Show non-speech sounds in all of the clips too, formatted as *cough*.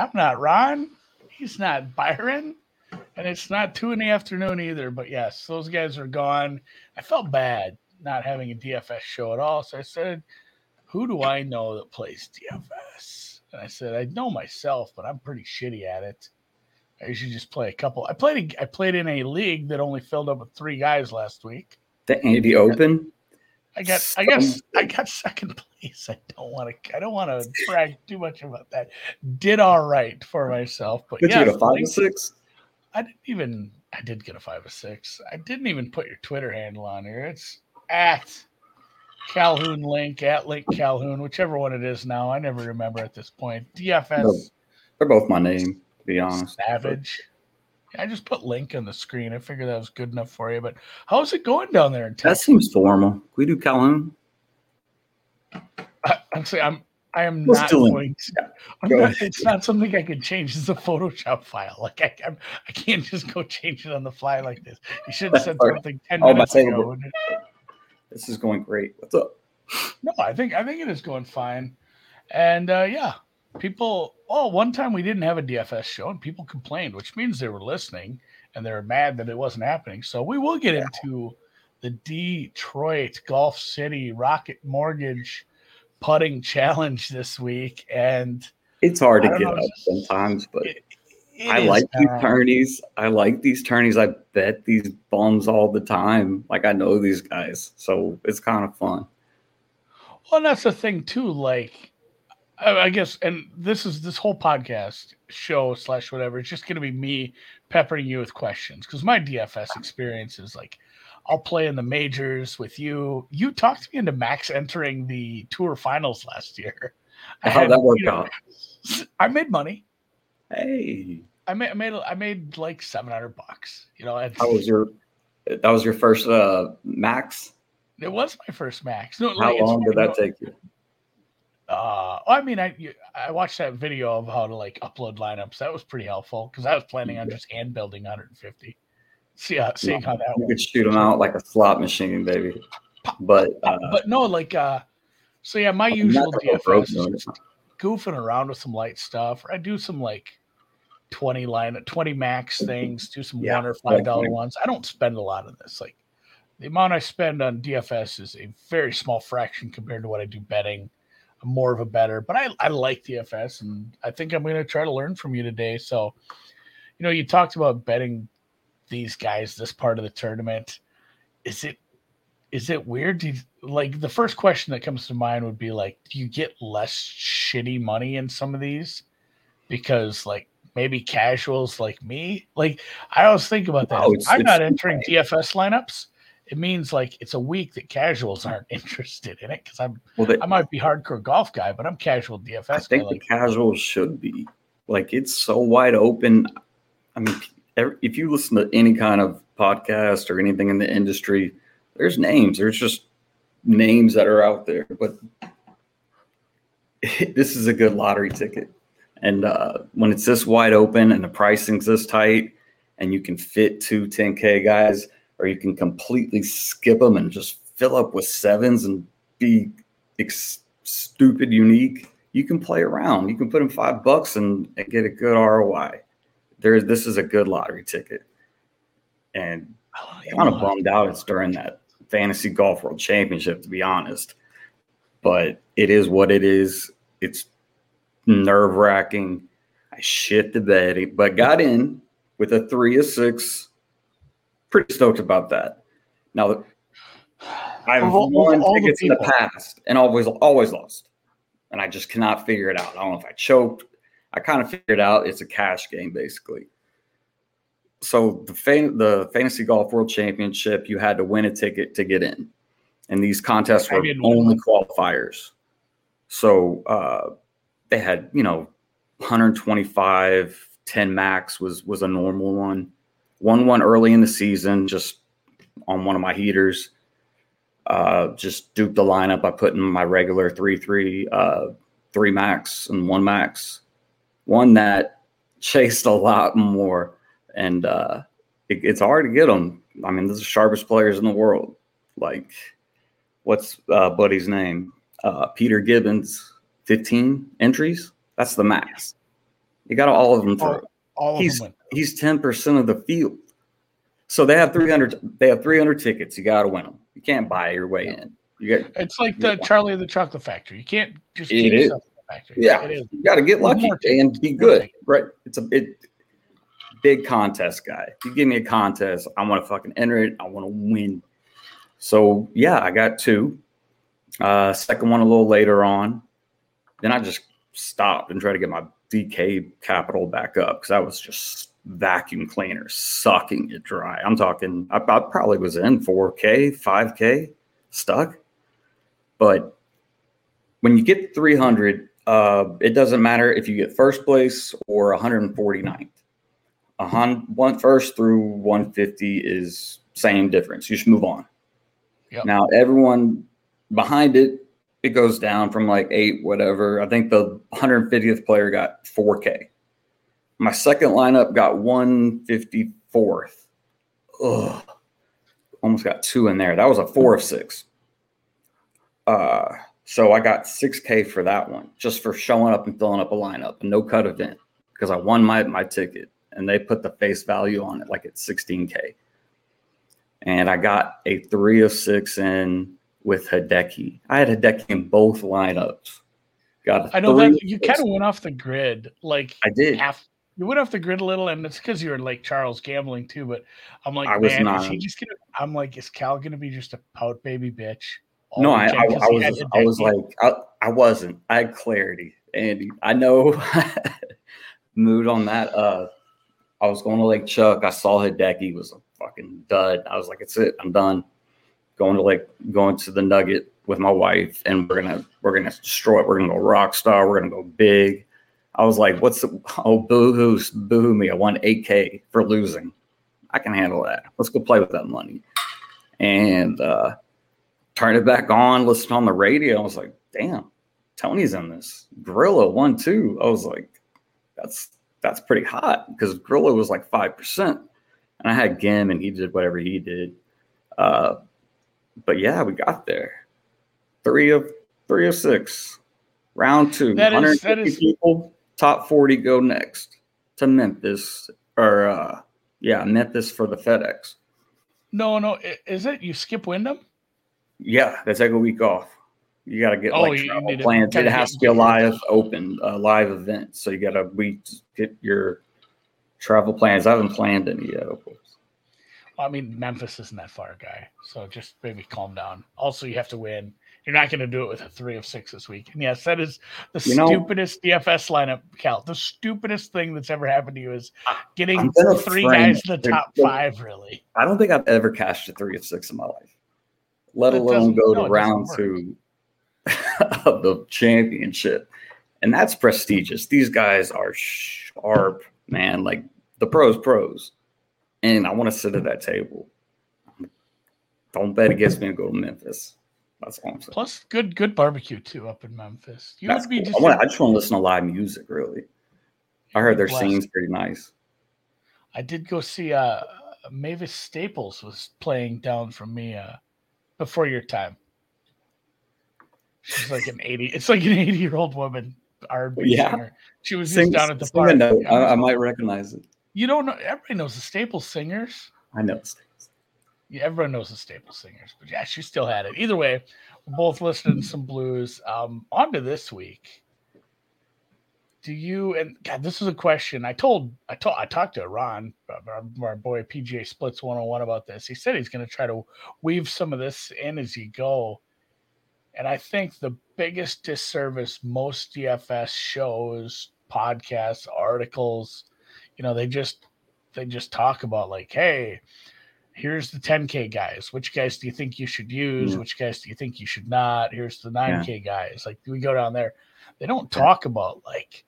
I'm not Ron. He's not Byron. And it's not two in the afternoon either. But yes, those guys are gone. I felt bad not having a DFS show at all. So I said, Who do I know that plays DFS? And I said, I know myself, but I'm pretty shitty at it. I usually just play a couple. I played I played in a league that only filled up with three guys last week. The Andy Open. I got I guess I got second place. I don't want to I don't want to brag too much about that. Did all right for myself, but Did yeah, you get a five and six? I didn't even I did get a five or six. I didn't even put your Twitter handle on here. It's at Calhoun Link at Link Calhoun, whichever one it is now. I never remember at this point. DFS No. They're both my name, to be honest. Savage. I just put link on the screen. I figured that was good enough for you. But how's it going down there in That seems formal. Can we do Calhoun? I, I'm saying I'm I am Let's not going to. I'm not, it's not something I can change. It's a Photoshop file. Like I, I'm, I can't just go change it on the fly like this. You should have said something ten Oh, minutes ago. This is going great. What's up? No, I think I think it is going fine. And uh, yeah, people. Oh, one time we didn't have a DFS show, and people complained, which means they were listening and they were mad that it wasn't happening. So we will get into the Detroit Golf City Rocket Mortgage putting *laughs* challenge this week, and It's hard to get know, up just- sometimes, but it- it I like these now- tourneys. I like these tourneys. I bet these bums all the time. Like I know these guys, so it's kind of fun. Well, that's the thing too. Like, I, I guess, and this is this whole podcast show slash whatever. It's just going to be me peppering you with questions because my DFS experience is like, I'll play in the majors with you. You talked me into Max entering the tour finals last year. I had- that work you know, out? I made money. Hey, I made, I made, I made like seven hundred bucks. You know, and how was your? That was your first uh max. it was my first Max. No, How like, long did that take you? Uh, I mean, I I watched that video of how to like upload lineups. That was pretty helpful because I was planning on just hand building 150. See, uh, seeing how that You went. could shoot them out like a slot machine, baby. But uh, But no, like, uh, so yeah, my I'm usual not gonna go broke DFS is goofing around with some light stuff. Or I do some like 20 line, 20 max things, do some Yeah, one or five dollar ones. I don't spend a lot of this. Like the amount I spend on DFS is a very small fraction compared to what I do betting. More of a better, but I, I like DFS and I think I'm going to try to learn from you today. So, you know, you talked about betting these guys this part of the tournament. Is it is it weird? Do you, like the first question that comes to mind would be like, do you get less shitty money in some of these because like maybe casuals like me? Like I always think about that. No, it's- I'm not entering DFS lineups. It means like it's a week that casuals aren't *laughs* interested in it because I'm well, I might be hardcore golf guy, but I'm casual DFS I guy. think the Like, casuals should be like it's so wide open. I mean, if you listen to any kind of podcast or anything in the industry, there's names. There's just names that are out there, but *laughs* this is a good lottery ticket. And uh, when it's this wide open and the pricing's this tight, and you can fit two 10K guys, or you can completely skip them and just fill up with sevens and be ex- stupid unique, you can play around. You can put in five bucks and, and get a good ROI. There, this is a good lottery ticket. And oh, kind of bummed out it's during that fantasy golf world championship to be honest but it is what it is it's nerve wracking i shit the bed but got in with a three of six pretty stoked about that. Now i've all- won all the tickets in the past and always always lost. And i just cannot figure it out. I don't know if i choked. I kind of figured out. It's a cash game basically. So the fan, the fantasy golf world championship you had to win a ticket to get in. And these contests were only qualifiers. So uh, they had you know 125 10 max was was a normal one won one early in the season just on one of my heaters uh, just duped the lineup by putting my regular 3 3 uh, 3 max and 1 max one that *laughs* chased a lot more and uh, it, it's hard to get them. I mean, this is the sharpest players in the world. Like, what's uh, Buddy's name? Uh, Peter Gibbons, 15 entries. That's the max. You got all of them through. All, of he's them went. he's ten percent of the field. So they have three hundred. They have three hundred tickets. You got to win them. You can't buy your way in. You got. It's like the Charlie of the Chocolate Factory. You can't just It is. yourself in the factory. Yeah, It is. you got to get lucky and be good. Right? It's a big, big contest guy. If you give me a contest, I want to fucking enter it. I want to win. So yeah, I got two. Uh, second one a little later on. Then I just stopped and tried to get my DK capital back up because I was just vacuum cleaner sucking it dry. I'm talking. I, I probably was in 4K, 5K stuck, but when you get 300, uh, it doesn't matter if you get first place or 149th. A hun- one first through 150 is same difference. You just move on. Yep. Now everyone behind it, it goes down from like eight, whatever. I think the 150th player got 4K. My second lineup got 154th. Ugh. Almost got two in there. That was a four of six. Uh, so I got 6K for that one, just for showing up and filling up a lineup, a no cut event, because I won my, my ticket and they put the face value on it like it's 16K. And I got a three of six in with Hideki. I had Hideki in both lineups. Got I know that you kind of went off the grid, like I did. half. You went off the grid a little, and it's because you were like Charles gambling too. But I'm like, I was man, is not. he just gonna? I'm like, is Cal gonna be just a pout baby bitch? No, I, I, I was I was like I, I wasn't. I had clarity, Andy. I know *laughs* mood on that. Uh I was going to Lake Chuck. I saw Hideki was a fucking dud. I was like, it's it. I'm done. Going to like going to the Nugget with my wife, and we're gonna we're gonna destroy it. We're gonna go rock star. We're gonna go big. I was like, what's the *laughs* oh boo hoo boo hoo me? I won 8k for losing. I can handle that. Let's go play with that money. And uh turned it back on, listened on the radio. I was like, damn, Tony's in this. Gorilla one two. I was like, that's that's pretty hot because Gorilla was like five percent, and I had Gim and he did whatever he did. Uh, but yeah, we got there. Three of three of six. Round two. That is- 150 that is- people. Top forty go next to Memphis or uh, yeah, Memphis for the FedEx. No, no, is it you skip Wyndham? Yeah, they take a week off. You got to get Oh, like you travel plans. It has to be a live open, a live event. So you got to we get your travel plans. I haven't planned any yet, of course. I mean, Memphis isn't that far, guy. So just maybe calm down. Also, you have to win. You're not going to do it with a three of six this week. And yes, that is the You know- stupidest DFS lineup, Cal. The stupidest thing that's ever happened to you is getting three guys in the top five, really. I don't think I've ever cashed a three of six in my life, let It alone go no, to it round two *laughs* of the championship. And that's prestigious. These guys are sharp, man. Like the pros, pros. And I want to sit at that table. Don't bet against me and go to Memphis. That's all I'm saying. Plus, good good barbecue too up in Memphis. You That's would be cool. just. I, wanna, I just want to listen to live music, really. I heard their Blessed. scene's pretty nice. I did go see uh Mavis Staples was playing down from me uh before your time. She's like an *laughs* 80 it's like an 80 year old woman R&B Yeah. singer. She was just Sing, down at the park. I, I might recognize it. You don't know everybody knows the Staples singers. I know. it's- Yeah, everyone knows the Staples singers, but yeah, she still had it. Either way, we're both listening to some blues. Um, on to this week. Do you and God, this is a question. I told I told I talked to Ron, uh, our, our boy PGA Splits 101 about this. He said he's gonna try to weave some of this in as you go. And I think the biggest disservice most DFS shows, podcasts, articles, you know, they just they just talk about like, hey, here's the 10k guys. Which guys do you think you should use? Yeah. Which guys do you think you should not? Here's the 9k guys. Like we go down there. They don't talk about like,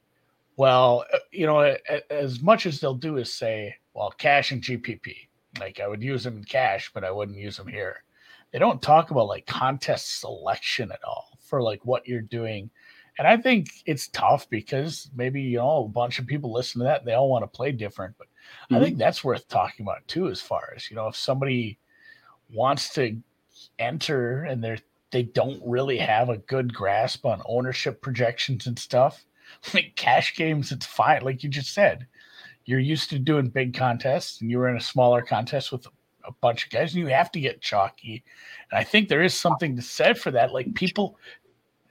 well, uh, you know, as much as they'll do is say, well, cash and GPP. Like I would use them in cash, but I wouldn't use them here. They don't talk about like contest selection at all for like what you're doing. And I think it's tough because maybe you know a bunch of people listen to that and they all want to play different. But I Mhm. think that's worth talking about too, as far as you know, if somebody wants to enter and they're they don't really have a good grasp on ownership projections and stuff. *laughs* like cash games, it's fine. Like you just said, you're used to doing big contests and you were in a smaller contest with a bunch of guys and you have to get chalky. And I think there is something to said for that. Like people,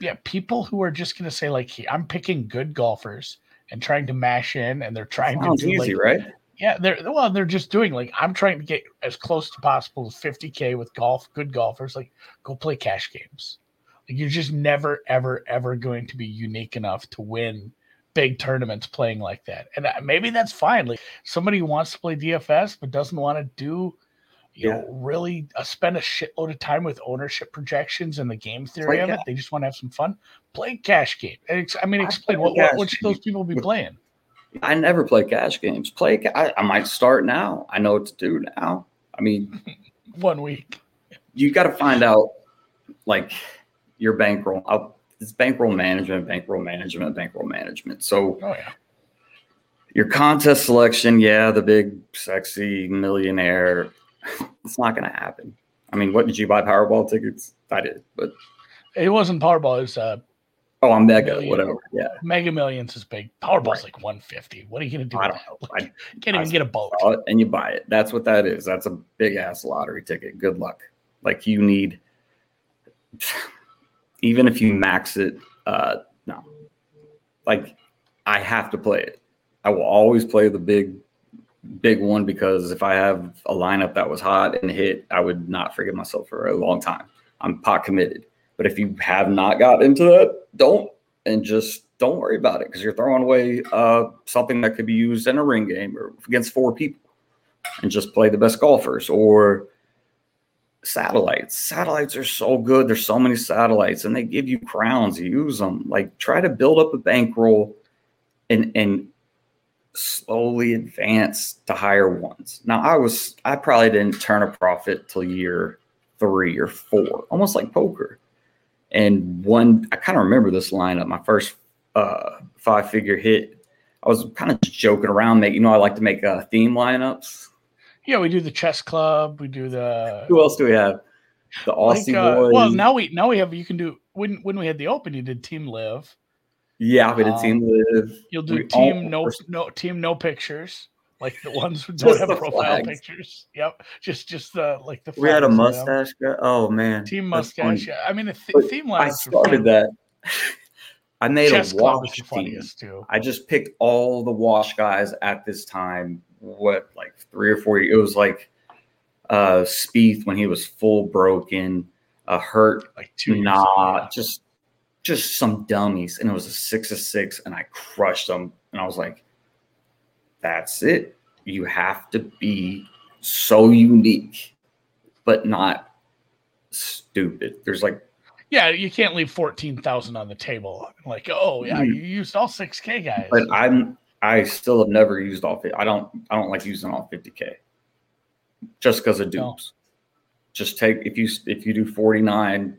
yeah, people who are just going to say, like, I'm picking good golfers and trying to mash in and they're trying Sounds to do easy, like, right? Yeah, they're well, they're just doing like I'm trying to get as close to possible as 50k with golf, good golfers. Like, go play cash games. Like, you're just never, ever, ever going to be unique enough to win big tournaments playing like that. And uh, maybe that's fine. Like somebody wants to play DFS but doesn't want to do you yeah. know, really uh, spend a shitload of time with ownership projections and the game theory of it. They just want to have some fun. Play cash game. I mean, explain what, what, what should those people be playing? I never play cash games. Play. I, I might start now. I know what to do now. I mean, *laughs* one week. You got to find out, like, your bankroll. I'll, it's bankroll management, bankroll management, bankroll management. So, oh yeah, your contest selection, yeah, the big sexy millionaire, *laughs* it's not going to happen. I mean, what did you buy Powerball tickets? I did, but it wasn't Powerball. It was uh, oh, I'm mega, million. whatever. Yeah, Mega Millions is big. Powerball's right. like 150. What are you going to do? I don't know. Like, I, can't even get a boat. And you buy it. That's what that is. That's a big ass lottery ticket. Good luck. Like you need *sighs* even if you max it, uh, no, like I have to play it. I will always play the big, big one because if I have a lineup that was hot and hit, I would not forgive myself for a long time. I'm pot committed. But if you have not got into that, don't and just don't worry about it because you're throwing away uh, something that could be used in a ring game or against four people, and just play the best golfers or satellites. Satellites are so good. There's so many satellites, and they give you crowns. You use them. Like try to build up a bankroll, and and slowly advance to higher ones. Now I was I probably didn't turn a profit till year three or four, almost like poker. And one I kind of remember this lineup. My first uh, five figure hit. I was kind of joking around, make you know I like to make uh, theme lineups yeah, we do the chess club. We do the. Who else do we have? The Aussie like, uh, boys. Well, now we now we have. You can do when when we had the Open. You did Team LIV. Yeah, we did um, Team LIV. You'll do Team No No Team No Pictures, like the ones who *laughs* don't have profile flags. pictures. Yep, just just the like the. We had a mustache guy. Oh man, Team mustache. Yeah, I mean the th- theme line. I started that. *laughs* I made Chess a wash team. Too. I just picked all the wash guys at this time what like three or four years. It was like uh Spieth when he was full broken, uh hurt, like two nah, just just some dummies, and it was a six of six, and I crushed them, and I was like, that's it. You have to be so unique, but not stupid. There's like yeah, you can't leave fourteen thousand on the table. Like, oh yeah, mm-hmm. you used all six K guys. But I'm I still have never used all. I don't. I don't like using all 50k, just because of dupes. No. Just take if you if you do 49,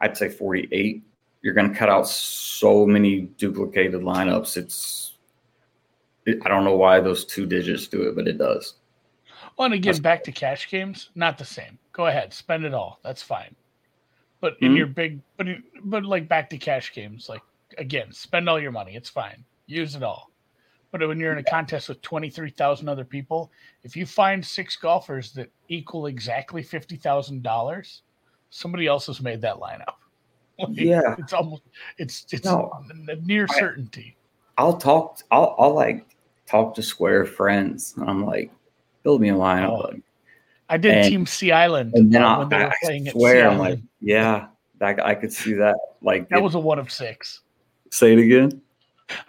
I'd say 48. You're going to cut out so many duplicated lineups. It's it, I don't know why those two digits do it, but it does. Well, and again, That's back to cash games, not the same. Go ahead, spend it all. That's fine. But in mm-hmm. your big, but but like back to cash games, like again, spend all your money. It's fine. Use it all. But when you're in a contest with 23,000 other people, if you find six golfers that equal exactly $50,000, somebody else has made that lineup. *laughs* Like, yeah. It's almost, it's, it's no, near I, certainty. I'll talk, I'll, I'll like talk to square friends. And I'm like, build me a lineup. Oh, I did and, Team Sea Island. And then uh, I, I swear, I'm like, yeah, that, I could see that. Like, that it, was a one of six. Say it again.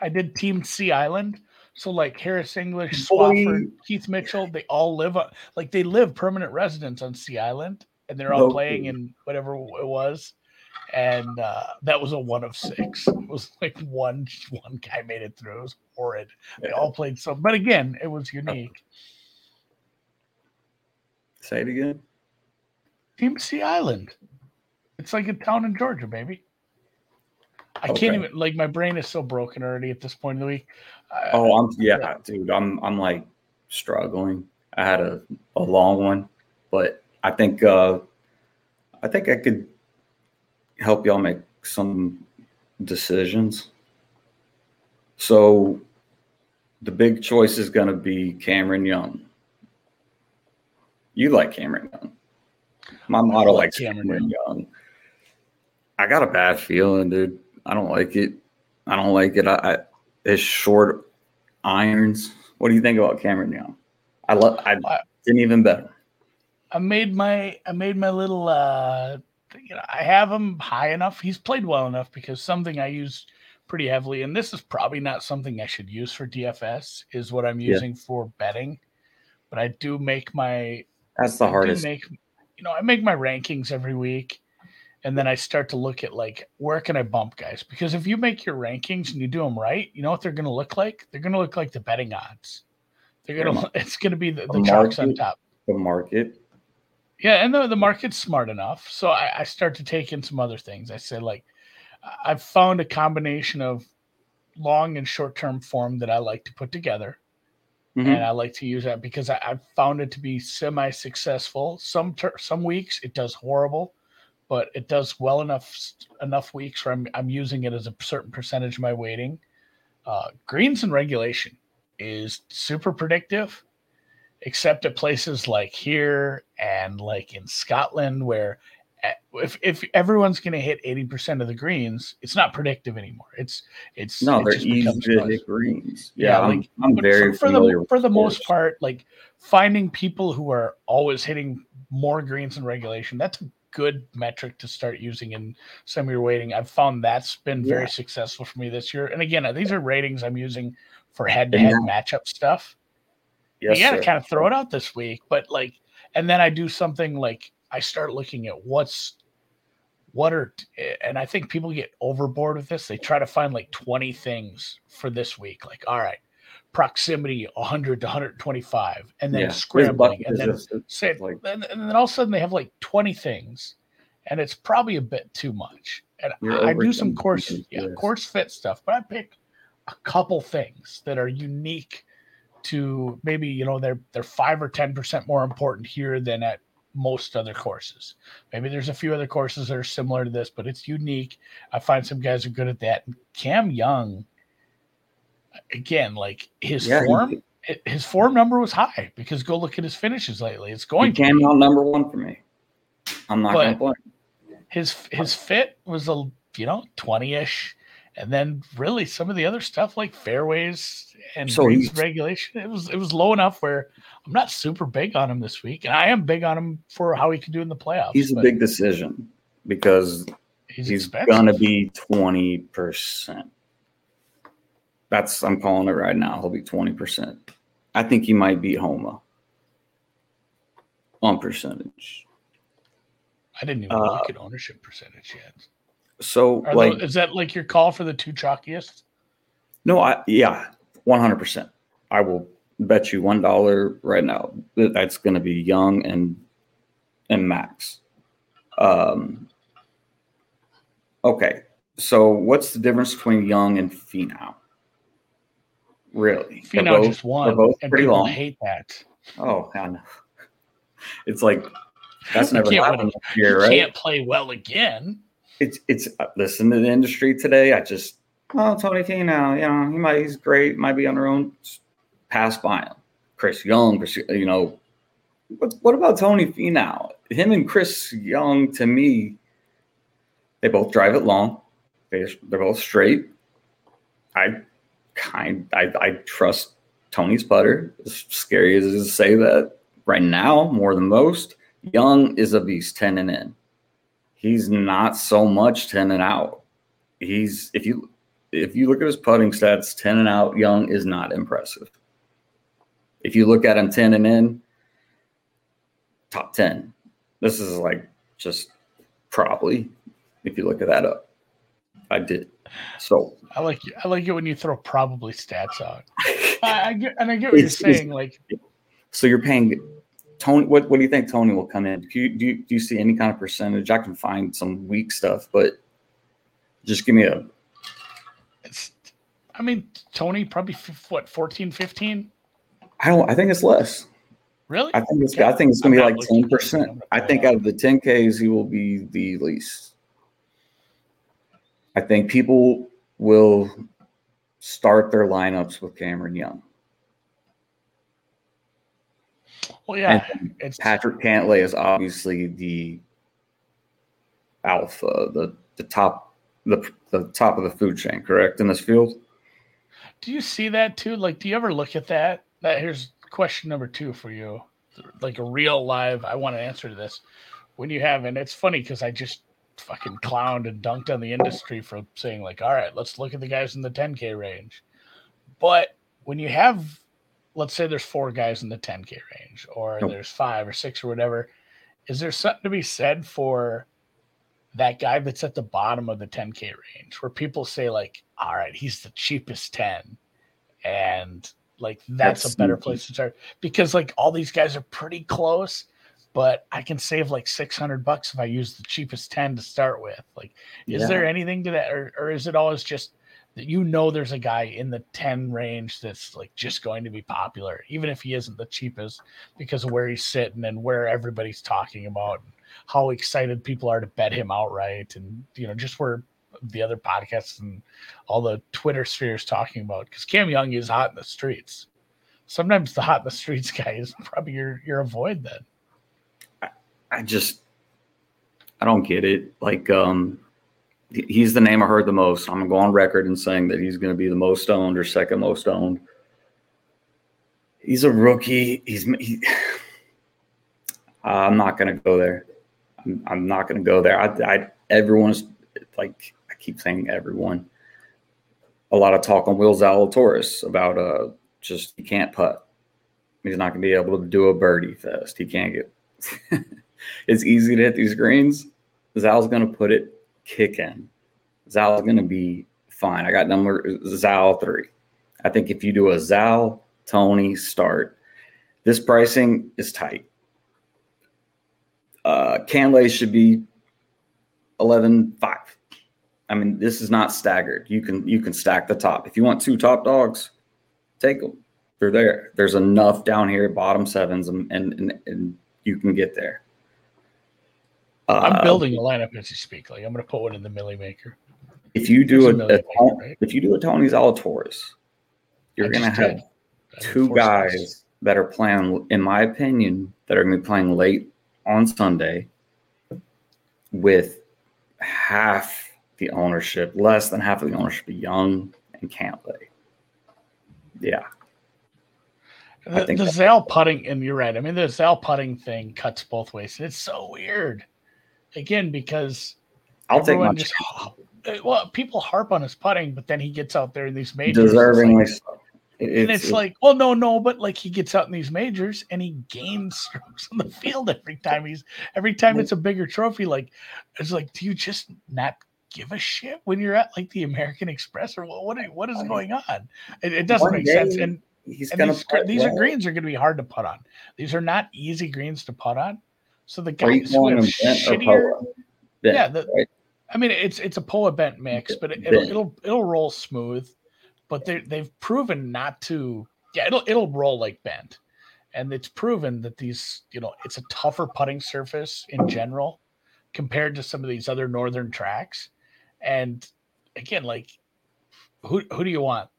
I did Team Sea Island so like Harris English, Swafford, Keith Mitchell, they all live on like they live permanent residents on Sea Island, and they're all no. playing in whatever it was. And uh, that was a one of six. It was like one one guy made it through. It was horrid. They all played so, but again, it was unique. Say it again. Team Sea Island. It's like a town in Georgia, baby. I okay. can't even like my brain is so broken already at this point in the week. oh, I'm yeah, dude. I'm I'm like struggling. I had a, a long one, but I think uh I think I could help y'all make some decisions. So the big choice is going to be Cameron Young. You like Cameron Young. My model like likes Cameron Cameron Young. I got a bad feeling, dude. I don't like it. I don't like it. I, I his short irons. What do you think about Cameron Young? I love. I I- didn't even bet. I made my I made my little uh you know I have him high enough. He's played well enough because something I use pretty heavily, and this is probably not something I should use for DFS, is what I'm Yeah. using for betting. But I do make my That's the I hardest. make you know I make my rankings every week, and then I start to look at like where can I bump guys because if you make your rankings and you do them right, you know what they're going to look like? They're going to look like the betting odds. They're gonna. *laughs* It's gonna be the, the The chalks on top. the market. Yeah, and the, the market's smart enough. So I, I start to take in some other things. I say, like, I've found a combination of long and short term form that I like to put together. Mhm. And I like to use that because I, I've found it to be semi successful. Some ter- some weeks it does horrible, but it does well enough enough weeks where I'm, I'm using it as a certain percentage of my weighting. Uh, greens and regulation is super predictive except at places like here and like in Scotland, where eh, if if everyone's going to hit eighty percent of the greens, it's not predictive anymore. It's it's No, it they're easy to hit greens. Yeah, Yeah, I'm, like, I'm very for, familiar the for the most part, like finding people who are always hitting more greens in regulation, that's a good metric to start using in some of your weighting. I've found that's been Yeah. very successful for me this year. And again, these are ratings I'm using for head-to-head matchup stuff Yes, you got to kind of throw it out this week but like and then i do something like i start looking at what's what are eh, and i think people get overboard with this they try to find like 20 things for this week like all right proximity 100 to 125 and then Yeah. scrambling and then say like- and, then all of a sudden they have like 20 things and it's probably a bit too much and i, I do some course yeah course fit stuff but i pick a couple things that are unique to maybe you know they're they're five or ten percent more important here than at most other courses. Maybe there's a few other courses that are similar to this but it's unique. I find some guys are good at that. And cam young again like his Yeah, he- form his form number was high because go look at his finishes lately. It's going Cam to out number one for me. I'm not gonna play. his his fit was a you know 20ish and then really some of the other stuff like fairways and So regulation it was it was low enough where i'm not super big on him this week and i am big on him for how he can do in the playoffs He's a big decision because he's, he's gonna be twenty percent. That's I'm calling it right now. He'll be twenty percent. I think he might beat Homa on percentage. i didn't even uh, look at ownership percentage yet So Are like those, is that like your call for the two chalkiest no, I yeah, one hundred percent. I will bet you one dollar right now that that's gonna be Young and and Max. Um. Okay, so what's the difference between Young and Finau? Really? Finau both- just won they're both and pretty long. hate that Oh, I know. *laughs* It's like that's never happened you right? can't play well again It's it's uh, listen to the industry today. I just oh Tony Finau, you know he might he's great, might be on their own. Pass by him. Chris Young, Chris, you know what what about Tony Finau? Him and Chris Young to me, they both drive it long. They they're both straight. I kind I I trust Tony's putter. As scary as it is to say that right now, more than most, Young is a beast 10 and in. He's not so much 10 and out. He's if you if you look at his putting stats, 10 and out, Young is not impressive. If you look at him 10 and in, top 10. This is like just probably if you look at that up. I did. So i like i like it when you throw probably stats out *laughs* I, I get and i get what you're saying like So you're paying Tony. What, what do you think Tony will come in? Do you, do you do you see any kind of percentage? I can find some weak stuff, but just give me a. It's, I mean, Tony probably f- what 14, 15? I don't. I think it's less. Really? I think it's. I think it's gonna be like ten percent. I think out of the ten Ks, he will be the least. I think people will start their lineups with Cameron Young. Well, yeah, it's Patrick Cantlay is obviously the alpha, the the top, the the top of the food chain, correct in this field. Do you see that too? Like, do you ever look at that? That here's question number two for you, like a real live. I want to answer to this. When you have, and it's funny because I just fucking clowned and dunked on the industry for saying like, all right, let's look at the guys in the 10k range. But when you have let's say there's four guys in the 10k range or nope. there's five or six or whatever is there something to be said for that guy that's at the bottom of the 10k range where people say like all right he's the cheapest 10 and like that's, that's a better place to start because like all these guys are pretty close but i can save like 600 bucks if i use the cheapest 10 to start with like is yeah. there anything to that or, or is it always just that you know there's a guy in the 10 range that's like just going to be popular, even if he isn't the cheapest, because of where he's sitting and where everybody's talking about how excited people are to bet him outright and you know just where the other podcasts and all the Twitter spheres talking about because Cam Young is hot in the streets. Sometimes the hot in the streets *laughs* guy is probably your your avoid then. I, I just I don't get it. Like um he's the name I heard the most. I'm gonna go on record and saying that he's gonna be the most owned or second most owned. He's a rookie. He's he, *sighs* I'm not gonna go there. I'm, I'm not gonna go there. I, I everyone's like I keep saying everyone. A lot of talk on Will Zalatoris about uh just he can't putt. He's not gonna be able to do a birdie fest. He can't get. *laughs* it's easy to hit these greens. Zal's gonna put it kicking. Zal's going to be fine. I got number Zal three. I think if you do a Zal Tony start, this pricing is tight. Uh, Cantlay should be eleven five. I mean, this is not staggered. You can you can stack the top. If you want two top dogs, take them. They're there. There's enough down here, bottom sevens, and and, and you can get there. I'm uh, building a lineup as you speak. Like I'm going to put one in the Millie Maker. If you do a, a, maker, right? if you do a Tony Zalatoris, you're going to have two guys that are playing, in my opinion, that are going to be playing late on Sunday with half the ownership, less than half of the ownership, be Young and Cantlay. Yeah. The, the Zal putting, and you're right. I mean, the Zal putting thing cuts both ways. It's so weird again because I'll take my just eh, well, people harp on his putting, but then he gets out there in these majors. Deservingly like, it's, and it's, it's, like, well, no, no, but like he gets out in these majors and he gains *laughs* strokes on the field every time he's every time it's a bigger trophy. Like it's like, do you just not give a shit when you're at like the American Express or what? What, what is going on? It, it doesn't One make sense. And, he's and these, these well. are greens are going to be hard to put on. These are not easy greens to put on. So the guys who have shittier, bent, yeah, the, right? I mean it's it's a Poa bent mix, but it, will it'll it'll roll smooth. But they they've proven not to. Yeah, it'll it'll roll like bent, and it's proven that these you know it's a tougher putting surface in general compared to some of these other northern tracks. And again, like who who do you want?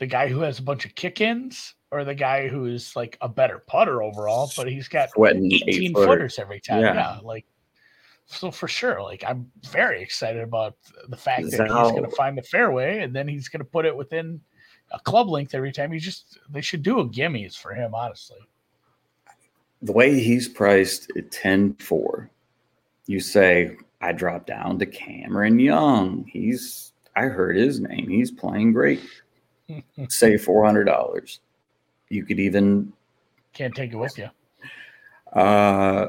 The guy who has a bunch of kick-ins or the guy who's like a better putter overall, but he's got Sweating 18 footers every time. Yeah. yeah. Like, so for sure, like I'm very excited about the fact that, that he's going to find the fairway and then he's going to put it within a club length every time. He just, they should do a gimmies for him, honestly. The way he's priced at 10 4, you say, I drop down to Cameron Young. He's, I heard his name. He's playing great. Say $400 you could even can't take it with you. Uh,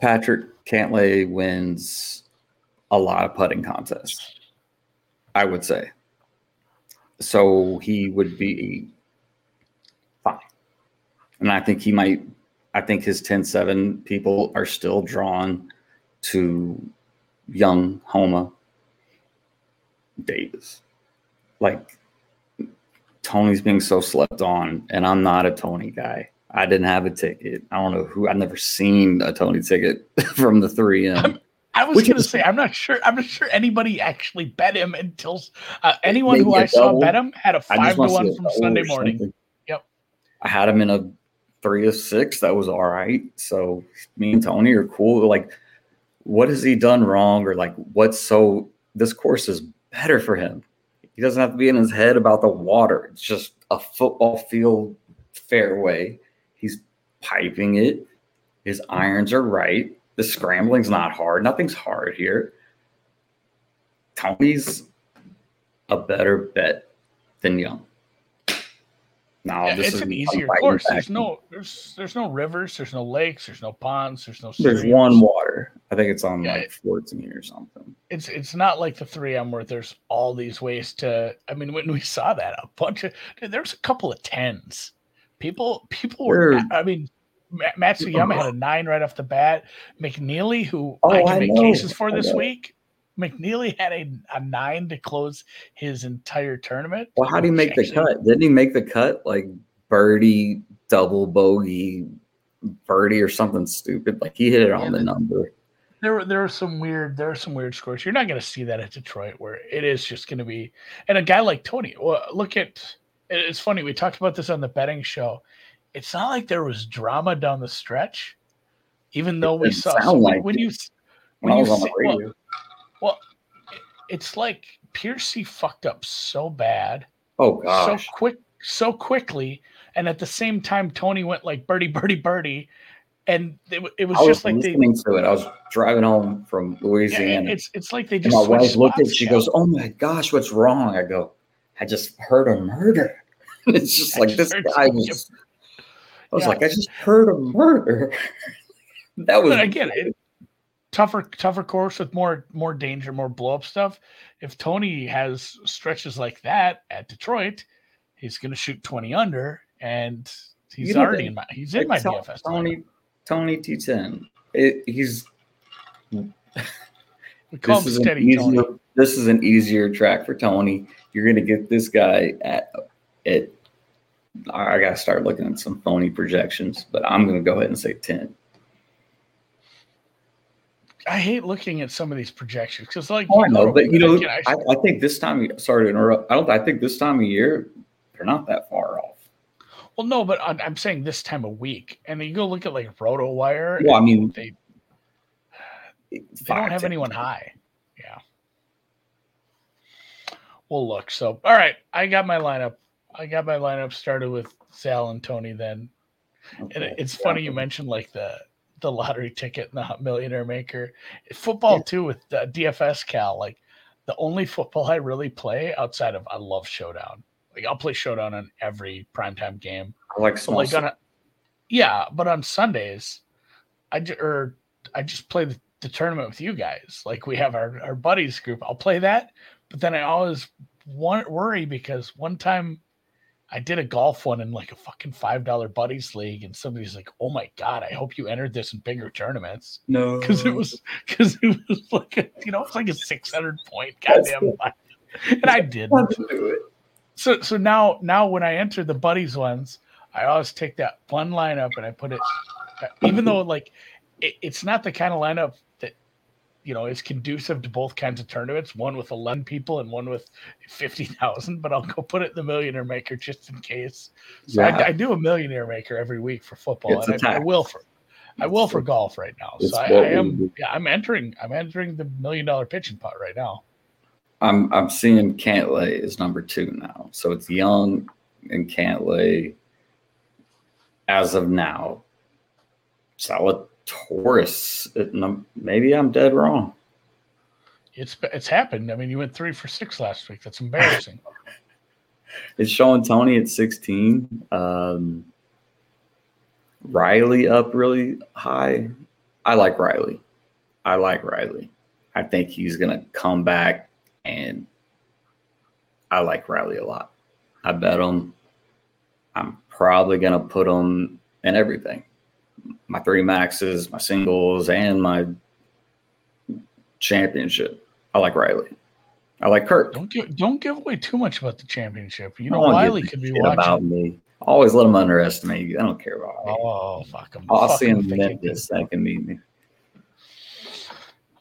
Patrick Cantlay wins a lot of putting contests. I would say. So he would be fine. And I think he might, I think his 10 7 people are still drawn to young Homa Davis. Like Tony's being so slept on, and I'm not a Tony guy. I didn't have a ticket. I don't know who. I've never seen a Tony ticket *laughs* from the three M. I was going to say, I'm not sure. I'm not sure anybody actually bet him until uh, anyone who I saw bet him had a five to one from Sunday morning. Yep. I had him in a three of six. That was all right. So me and Tony are cool. Like, what has he done wrong, or like, what's so? This course is better for him. He doesn't have to be in his head about the water. It's just a football field fairway. He's piping it. His irons are right. The scrambling's not hard. Nothing's hard here. Tony's a better bet than Young. Now yeah, it's an easier course. There's no there's there's no rivers, there's no lakes, there's no ponds, there's no streams. There's one water. I think it's on yeah, like 14 or something. It's it's not like the 3M where there's all these ways to I mean when we saw that a bunch of dude, there's a couple of tens. People people were I mean Matsuyama had *laughs* a nine right off the bat. McNealy, who oh, I can I make know. cases for this week, McNealy had a, a nine to close his entire tournament. Well, how did he make the cut? Didn't he make the cut like birdie, double bogey, birdie, or something stupid? Like he hit it on the number. There were there are some weird there are some weird scores. You're not going to see that at Detroit, where it is just going to be. And a guy like Tony, well, look at. It's funny we talked about this on the betting show. It's not like there was drama down the stretch, even though we saw so like when, you when, when you see, well, well, it's like Piercy fucked up so bad. Oh gosh. So quick so quickly. And at the same time, Tony went like birdie, birdie, birdie. And it, it was, was just like listening they, to it. I was driving home from Louisiana. Yeah, it's it's like they just my wife looked at she goes, Oh my gosh, what's wrong? I go, I just heard a murder. *laughs* it's just like this guy was I was yeah. like, I just heard a murder. *laughs* that was but again, it, tougher tougher course with more more danger, more blow up stuff. If Tony has stretches like that at Detroit, he's going to shoot twenty under, and he's you know, already in my he's in my DFS. Tony Tony T ten. He's we call him steady easier, Tony. This is an easier track for Tony. You're going to get this guy at it. I got to start looking at some phony projections, but I'm going to go ahead and say ten. I hate looking at some of these projections because, like, oh, I know, but you know, I, I, I, think this time. Sorry to interrupt. I don't. I think this time of year they're not that far off. Well, no, but I'm, I'm saying this time of week, and then you go look at like RotoWire. Well, I mean, they they don't have anyone high. Yeah. Well, look. So, all right, I got my lineup. I got my lineup started with Zal and Tony. Then, okay. and it's funny you mentioned like the the lottery ticket and the millionaire maker. Football yeah. too with the DFS Cal. Like the only football I really play outside of I love Showdown. Like I'll play Showdown on every primetime game. I like so like on a, yeah, but on Sundays, I j- or er, I just play the, the tournament with you guys. Like we have our our buddies group. I'll play that, but then I always want worry because one time I did a golf one in like a fucking five dollar buddies league, and somebody's like, "Oh my god, I hope you entered this in bigger tournaments." No, because it was because it was like a you know it's like a six hundred point goddamn, and I didn't. Do it. So so now now when I enter the buddies ones, I always take that one lineup and I put it, even though like it, it's not the kind of lineup you know is conducive to both kinds of tournaments one with 11 people and one with 50,000 but I'll go put it in the millionaire maker just in case. So yeah. I, I, do a millionaire maker every week for football it's and I, I, will for I will for golf right now. So I, I, am yeah I'm entering I'm entering the million dollar pitching pot right now. I'm I'm seeing Cantlay is number two now. So it's Young and Cantlay as of now. Solid Taurus. Maybe I'm dead wrong. It's it's happened. I mean, you went three for six last week. That's embarrassing. *laughs* *laughs* it's showing Tony at 16. Um, Riley up really high. I like Riley. I like Riley. I think he's gonna come back, and I like Riley a lot. I bet him. I'm probably gonna put him in everything my three maxes, my singles, and my championship. I like Riley. I like Kirk. Don't give don't give away too much about the championship. You know, Riley could be watching. about me. Always let him underestimate you. I don't care about me. Oh fuck him. I'll fuck see him Memphis. That can meet me.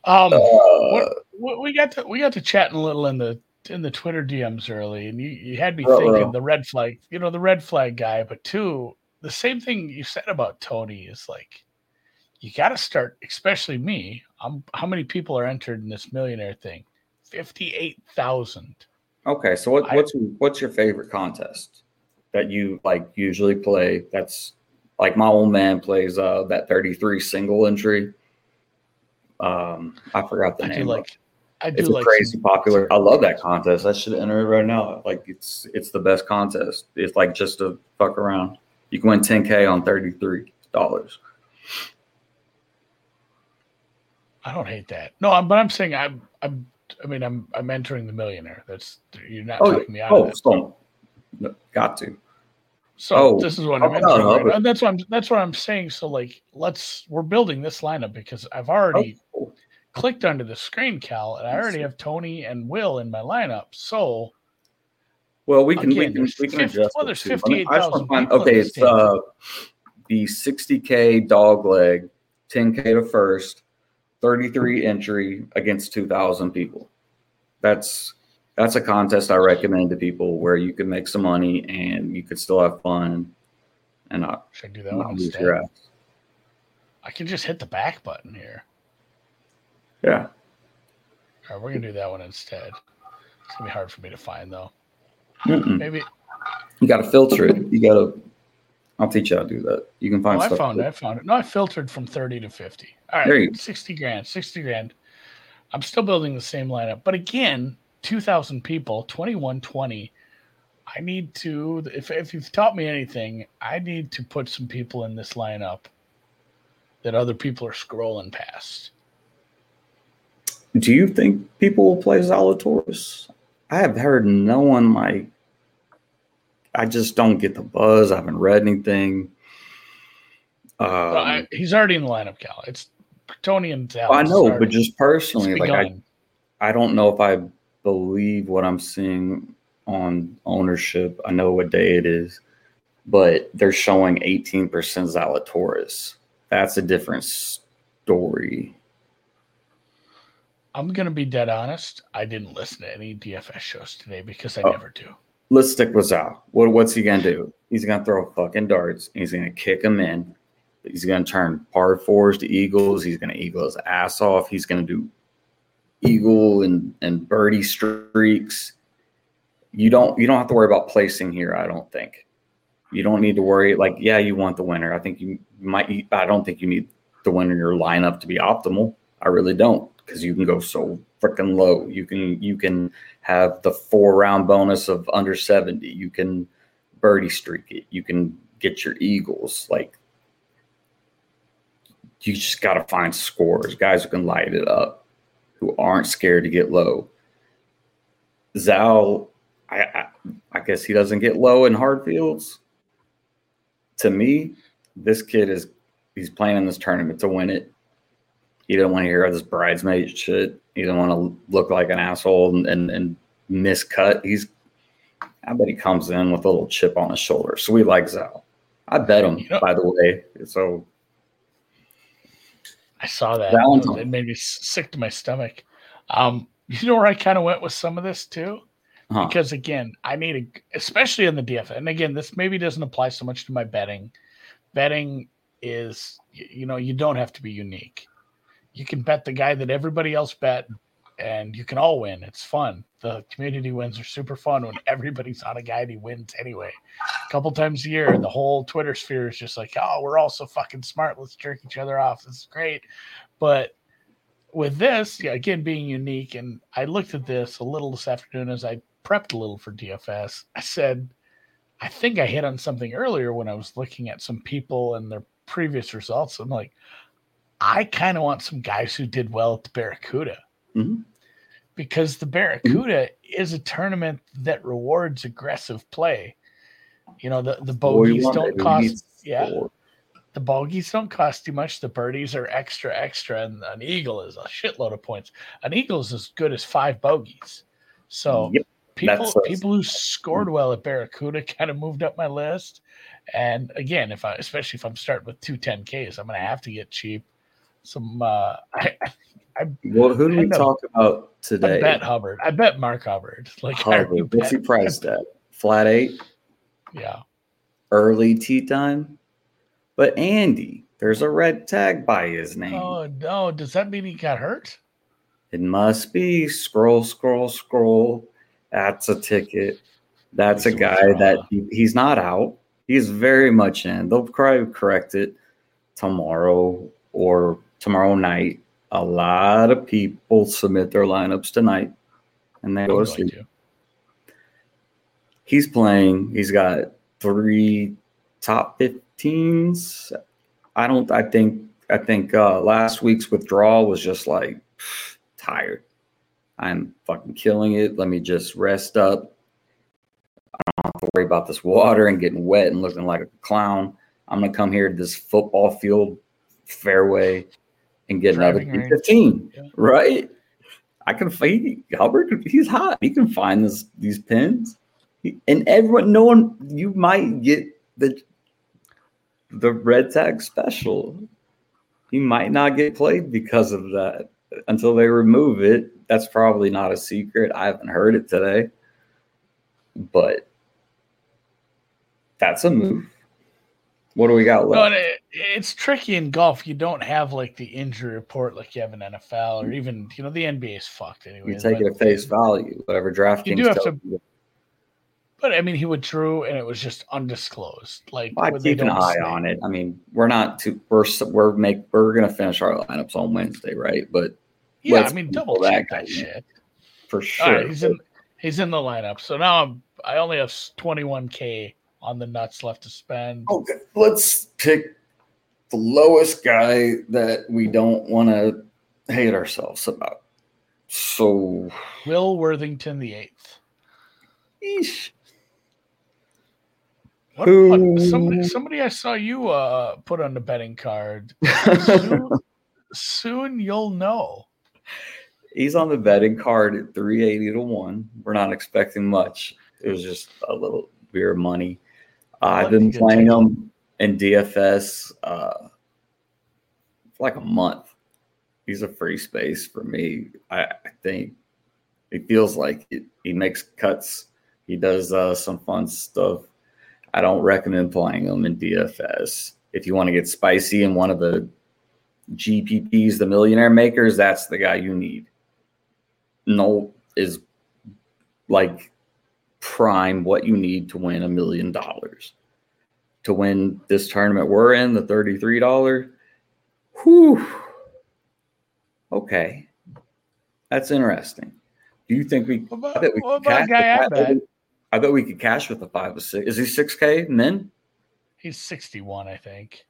Um, Uh, we, we got to we got to chatting a little in the in the Twitter DMs early, and you, you had me Uh-oh. thinking the red flag, you know, the red flag guy. But two, the same thing you said about Tony is like, you got to start, especially me. I'm how many people are entered in this millionaire thing? Fifty eight thousand. okay, so what, I- what's what's your favorite contest that you like usually play? That's like my old man plays uh that 33 single entry. Um, I forgot the I do name. like, I do it's like crazy popular. I love that contest. I should enter it right now. Like it's it's the best contest. It's like just to fuck around. You can win 10k on 33 dollars. I don't hate that. No, I'm, but I'm saying I'm, I'm, I mean, I'm, I'm entering the millionaire. That's you're not Oh, talking me out oh, of oh, that. so no, got to. So Oh, this is what I'm entering. right? And that's what I'm that's what I'm saying. So like let's we're building this lineup because I've already Oh, clicked onto the screen, Cal, and I already have Tony and Will in my lineup. So well, we can Again, we can we can 50 adjust. well, there's too. I mean, I just 58,000 wanna find- people in Okay, it's uh the 60k dog leg, 10k to first, 33 entry against 2,000 people. That's that's a contest I recommend to people where you can make some money and you could still have fun and not, should I do that not one lose instead? your ass. I can just hit the back button here. Yeah. All right, we're gonna do that one instead. It's gonna be hard for me to find though. Mm-mm. Maybe You got to filter it. You got to. I'll teach you how to do that. You can oh, find I found it. I found it. No, I filtered from 30 to 50. All right, There you go. 60 grand, 60 grand. I'm still building the same lineup, but again, 2,000 people, 2120. I need to, if, if you've taught me anything, I need to put some people in this lineup that other people are scrolling past. Do you think people will play Zalatoris? I have heard no one like. I just don't get the buzz. I haven't read anything. Um, Well, I, he's already in the lineup, Cal. It's Tony and Zal. I know, but just personally, like I. I don't know if I believe what I'm seeing on ownership. I know what day it is, but they're showing 18% Zalatoris. That's a different story. I'm gonna be dead honest. I didn't listen to any DFS shows today because I Oh. never do. Let's stick with Zal. What, what's he gonna do? He's gonna throw fucking darts. He's gonna kick them in. He's gonna turn par fours to eagles. He's gonna eagle his ass off. He's gonna do eagle and and birdie streaks. You don't you don't have to worry about placing here. I don't think. You don't need to worry. Like yeah, you want the winner. I think you might. I don't think you need the winner in your lineup to be optimal. I really don't because you can go so freaking low. You can you can have the four round bonus of under 70. You can birdie streak it. You can get your Eagles. Like, you just got to find scores, guys who can light it up, who aren't scared to get low. Zal, I, I, I guess he doesn't get low in hard fields. To me, this kid is he's playing in this tournament to win it. He didn't want to hear all this bridesmaid shit. He didn't want to look like an asshole and, and, and miscut. He's, I bet he comes in with a little chip on his shoulder. So we like Zal. I bet him, know- by the way. So I saw that. Valentine. It made me sick to my stomach. Um, you know where I kind of went with some of this too? huh. Because again, I need a, especially in the DFS. And again, this maybe doesn't apply so much to my betting. Betting is, you know, you don't have to be unique. You can bet the guy that everybody else bet, and you can all win. It's fun. The community wins are super fun when *laughs* everybody's on a guy and he wins anyway. A couple times a year, the whole Twitter sphere is just like, oh, we're all so fucking smart. Let's jerk each other off. This is great. But with this, yeah, again, being unique, and I looked at this a little this afternoon as I prepped a little for DFS. I said, I think I hit on something earlier when I was looking at some people and their previous results. I'm like, I kind of want some guys who did well at the Barracuda Mhm. because the Barracuda is a tournament that rewards aggressive play. You know, the, the bogeys don't? Cost, yeah, the bogeys don't cost you much. The birdies are extra, extra, and an eagle is a shitload of points. An eagle is as good as five bogeys. So Yep. people That's people who scored well at Barracuda *laughs* kind of moved up my list. And again, if I especially if I'm starting with two 10Ks, I'm gonna have to get cheap. Some. Uh, *laughs* I, I, Well, who do we talk about I today? bet Hubbard. I bet Mark Hubbard. *laughs* Like I Hubbard. What's he priced at? Flat eight, Yeah. early tea time. But Andy, there's a red tag by his name. Oh no! Does that mean he got hurt? It must be scroll, scroll, scroll. That's a ticket. That's a a guy that he, he's not out. He's very much in. They'll probably correct it tomorrow or tomorrow night. A lot of people submit their lineups tonight and they go to sleep. He's playing. He's got three top 15s. I don't, I think, I think uh, last week's withdrawal was just like *sighs* tired. I'm fucking killing it. Let me just rest up. I don't have to worry about this water and getting wet and looking like a clown. I'm gonna come here to this football field fairway and get another Driving range. 15, Yeah. right? I can find Albert. He's hot. He can find this these pins, He- and everyone. No one. You might get the the red tag special. He might not get played because of that until they remove it. That's probably not a secret. I haven't heard it today, but that's a move. What do we got left? and it, it's tricky in golf. You don't have like the injury report like you have in NFL or even you know the NBA is fucked anyway. You take it at face value, whatever DraftKings You do have to- you. But I mean, he withdrew and it was just undisclosed. Like I keep an eye say- on it. I mean, we're not too. We're we're make we're gonna finish our lineups on Wednesday, right? But Yeah, I mean, double that that shit. for sure, right, he's in. He's in the lineup. So now I'm. I only have 21k on the nuts left to spend. Okay, let's pick the lowest guy that we don't want to hate ourselves about. So, Will Worthington the eighth. eesh. What, Who- somebody, somebody I saw you uh, put on the betting card. *laughs* Soon, soon you'll know. he's on the betting card at 380 to 1. We're not expecting much. It was just a little weird money. I've been playing him in DFS uh, for like a month. He's a free space for me. I, I think it feels like it, he makes cuts. He does uh, some fun stuff. I don't recommend playing him in DFS. If you want to get spicy in one of the GPPs, the millionaire makers, that's the guy you need. No is like prime what you need to win a million dollars. To win this tournament we're in, the $33. Whew. Okay. That's interesting. Do you think we What I about, bet we what about cash I with bet? I bet we could cash with the five or six. Is he six K men? He's 61, I think.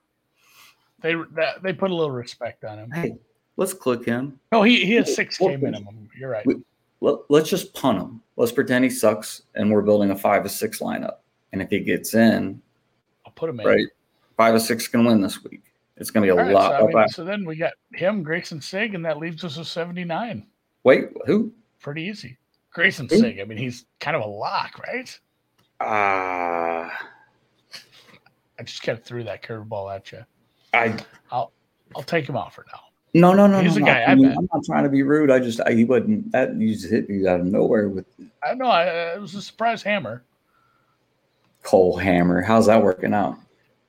They that, they put a little respect on him. Hey, let's click him. No, he, he has 6K minimum. You're right. we- Let, let's just punt him. Let's pretend he sucks and we're building a five or six lineup. And if he gets in, I'll put him in. right, five or six can win this week. It's gonna be a right, lot. so, mean, so then we got him, Greyson Sigg, and that leaves us with 79. Wait, who? Pretty easy. Greyson Who? Sigg. I mean, he's kind of a lock, right? Uh *laughs* I just kind of threw that curveball at you. I I'll I'll take him out for now. No no no. He's no, no. guy I I mean, bet. I'm not trying to be rude. I just I, he wasn't that you just hit me out of nowhere with I know I, it was a surprise hammer. Cole Hammer. How's that working out?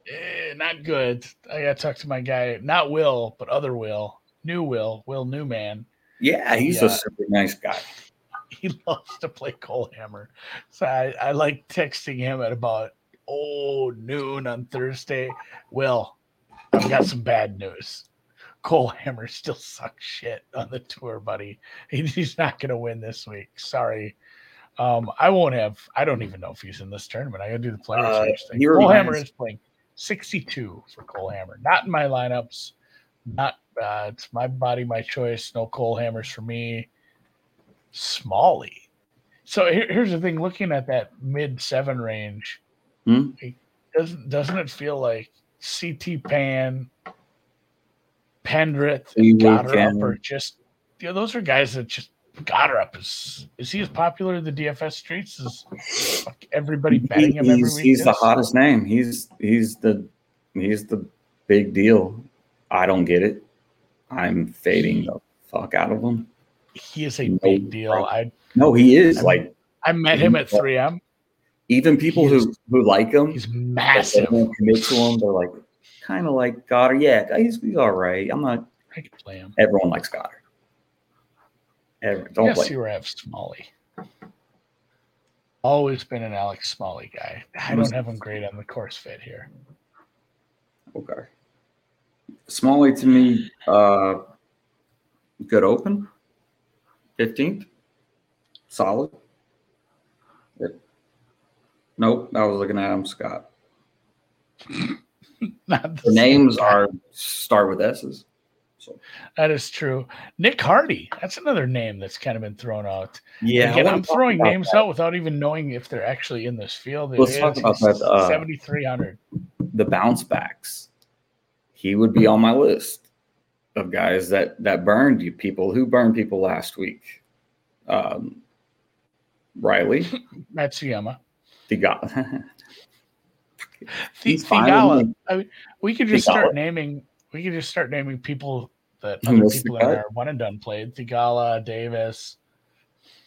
Eh, not good. I got to talk to my guy, not Will, but other Will, new Will, Will Newman. Yeah, he's Yeah. a super nice guy. *laughs* He loves to play Cole Hammer, so I, I like texting him at about oh noon on Thursday. Will, I've got some bad news. Cole Hammer still sucks shit on the tour, buddy. He's not going to win this week. Sorry. Um, I won't have. I don't even know if he's in this tournament. I got to do the players Uh, thing. he Cole Hammer is playing 62 for Cole Hammer. Not in my lineups. Not. Uh, it's my body, my choice. No Cole Hammers for me. Smalley. So here, here's the thing: looking at that mid seven range, Hmm? it doesn't doesn't it feel like CT Pan, Pendrith, and Goddard are just you know, those are guys that just Goddard is is he as popular in the DFS streets as fuck everybody betting him every he's, week? he's the hottest name. He's he's the he's the big deal. I don't get it. I'm fading the fuck out of him. He is a No big deal. problem. I No, he is I like I met him at 3M. even people who who like him, He's massive. commit to him. They're like kind of like Goddard. Yeah, he's, he's all right. I'm not. I can play him. Everyone likes Goddard. Every, don't Yes, play. you have Smalley. Always been an Alex Smalley guy. I don't have him great on the course fit here. Okay. Smalley to me, uh, good open. 15th. Solid. It- nope, I was looking at him, Scott. *laughs* Not The same names guy. are start with S's. So that is true. Nick Hardy. That's another name that's kind of been thrown out. yeah, Again, I'm throwing names that. out without even knowing if they're actually in this field. Let's talk about that, uh, 7,300. the bounce backs. He would be on my list of guys that that burned you people who burned people last week. Um, Riley, *laughs* Matsuyama. the *laughs* guy. The, He's fine Theegala. I mean, we could just Theegala. start naming. We could just start naming people that other people in cut? our one and done played. Theegala, Davis.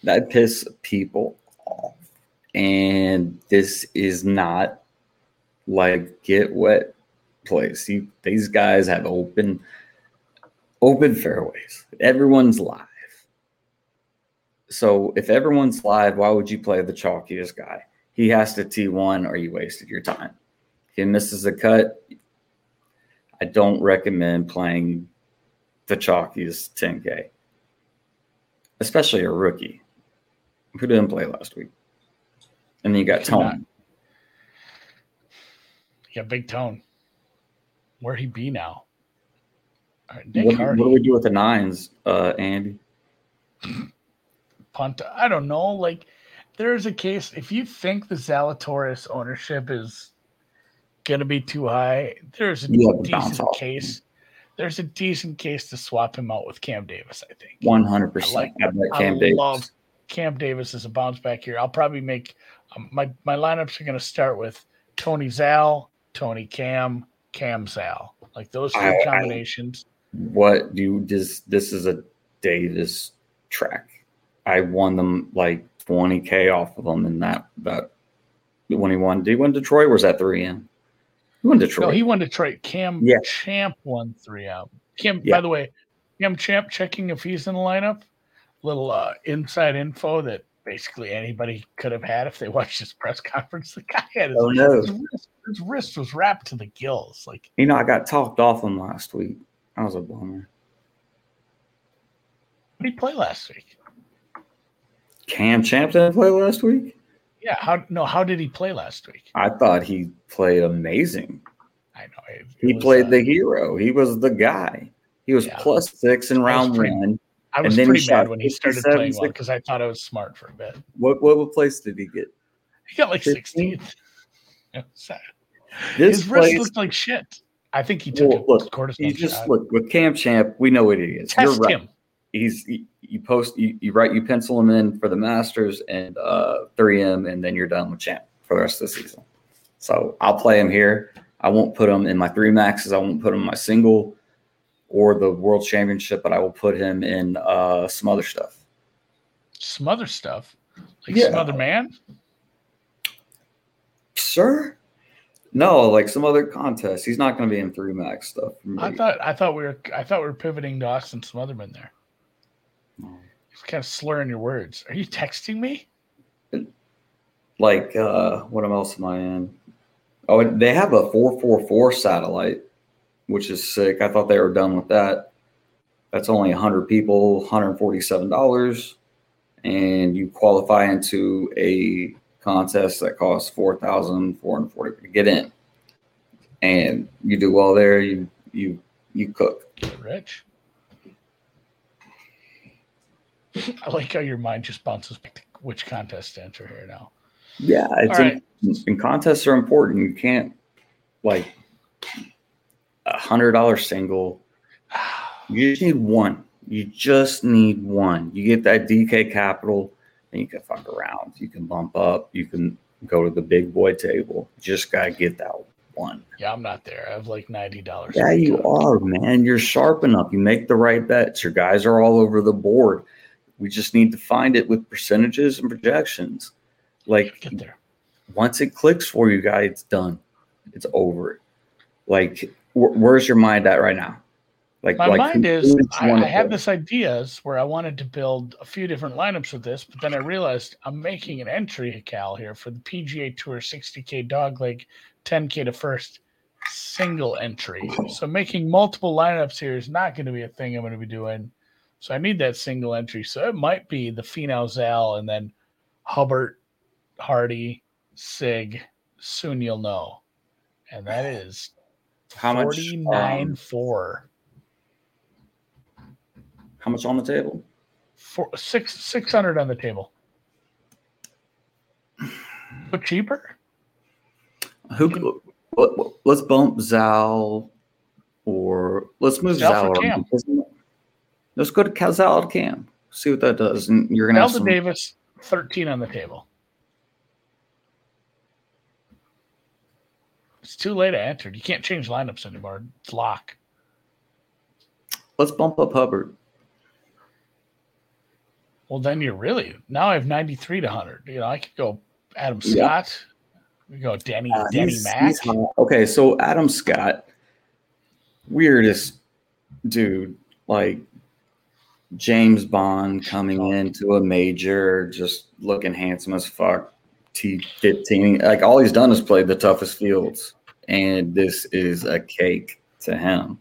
that piss people off. And this is not like get wet place. You, these guys have open open fairways. Everyone's live. So if everyone's live, why would you play the chalkiest guy? He has to T1 or you wasted your time. He misses a cut, I don't recommend playing the chalkiest 10K, especially a rookie who didn't play last week. And then you got. Tone. Yeah, big tone. Where'd he be now? All right, Nick What, what do we do with the nines, uh, Andy? punt. I don't know. Like, there's a case if you think the Zalatoris ownership is going to be too high, there's a You have to bounce decent case. There's a decent case to swap him out with Cam Davis. I think. One hundred percent. like- I bet I Cam Davis. love Cam Davis as a bounce back here. I'll probably make um, my my lineups are going to start with Tony Zal, Tony Cam, Cam Zal. Like those I- three I- combinations. What do you this this is a Davis track. I won them like twenty K off of them in that that when he won. Did he win Detroit or was that 3M? He won Detroit. No, he won Detroit. Cam Yeah. Champ won three out. Cam, Yeah. by the way, Cam Champ checking if he's in the lineup. Little uh, inside info that basically anybody could have had if they watched his press *laughs* conference. The guy had his, oh no. his, wrist, his wrist was wrapped to the gills. Like You know, I got talked off him last week. That was a bummer. what did he play last week? Cam Champ didn't play last week. Yeah, how no? How did he play last week? I thought he played amazing. I know it- it He was, played uh, the hero. He was the guy. He was Yeah. plus six in round pretty- one. I was and then he pretty mad when he started 57, playing well because I thought I was smart for a bit. What what place did he get? He got like 15? 16th. Yeah. This His wrist place, looked like shit. I think he took Well, a look, cortisone just shot. look with Cam Champ. We know what he is. You're Test right. him. He's you, you post you, you write you pencil him in for the Masters and uh 3M, and then you're done with Champ for the rest of the season. So I'll play him here. I won't put him in my three maxes. I won't put him in my single or the World Championship, but I will put him in uh some other stuff. Some other stuff. Like Yeah. some other man. Sure. No, like some other contest. He's not going to be in three max stuff. I thought I thought we were I thought we were pivoting to Austin Smotherman there. You're kind of slurring your words. Are you texting me? like uh what else am I in? Oh, they have a four four four satellite, which is sick. I thought they were done with that. That's only hundred people, hundred forty seven dollars, and you qualify into a contest that costs four thousand four hundred forty to get in. And you do well there, you you you cook. Rich. *laughs* I like how your mind just bounces back to which contest to enter here now. Yeah, it's right. and contests are important. You can't like a hundred dollar single. *sighs* You just need one. You just need one. You get that DK capital, and you can fuck around. You can bump up. You can go to the big boy table. Just gotta get that one. Yeah, I'm not there. I have like ninety dollars. Yeah, you are, man. You're sharp enough. You make the right bets. Your guys are all over the board. We just need to find it with percentages and projections. Like Get there. once it clicks for you guys, it's done. It's over. Like wh- where's your mind at right now? Like My like mind is I, I had play? this ideas where I wanted to build a few different lineups with this, but then I realized I'm making an entry, Cal, here for the PGA Tour 60k dog leg, 10k to first single entry. So making multiple lineups here is not going to be a thing I'm going to be doing. So I need that single entry. So it might be the Finau Zal and then Hubbard, Hardy, Sigg. Soon you'll know. And that is How much, 49 um, 4. How much on the table? Four, six six hundred on the table. *sighs* But cheaper? Who? let- Let's bump Zal, or let's move Zal Zal. for around. Cam. Let's go to Cal- Cam. See what that does, and you're gonna have some. Davis, thirteen on the table. It's too late. I entered. You can't change lineups anymore. It's lock. Let's bump up Hubbard. Well, then you're really now. I have ninety three to hundred. You know, I could go Adam Yeah. Scott. We go Denny Uh, Denny he's- Mack. he's. Okay, so Adam Scott, weirdest dude, like James Bond coming into a major, just looking handsome as fuck. T fifteen, like all he's done is played the toughest fields, and this is a cake to him.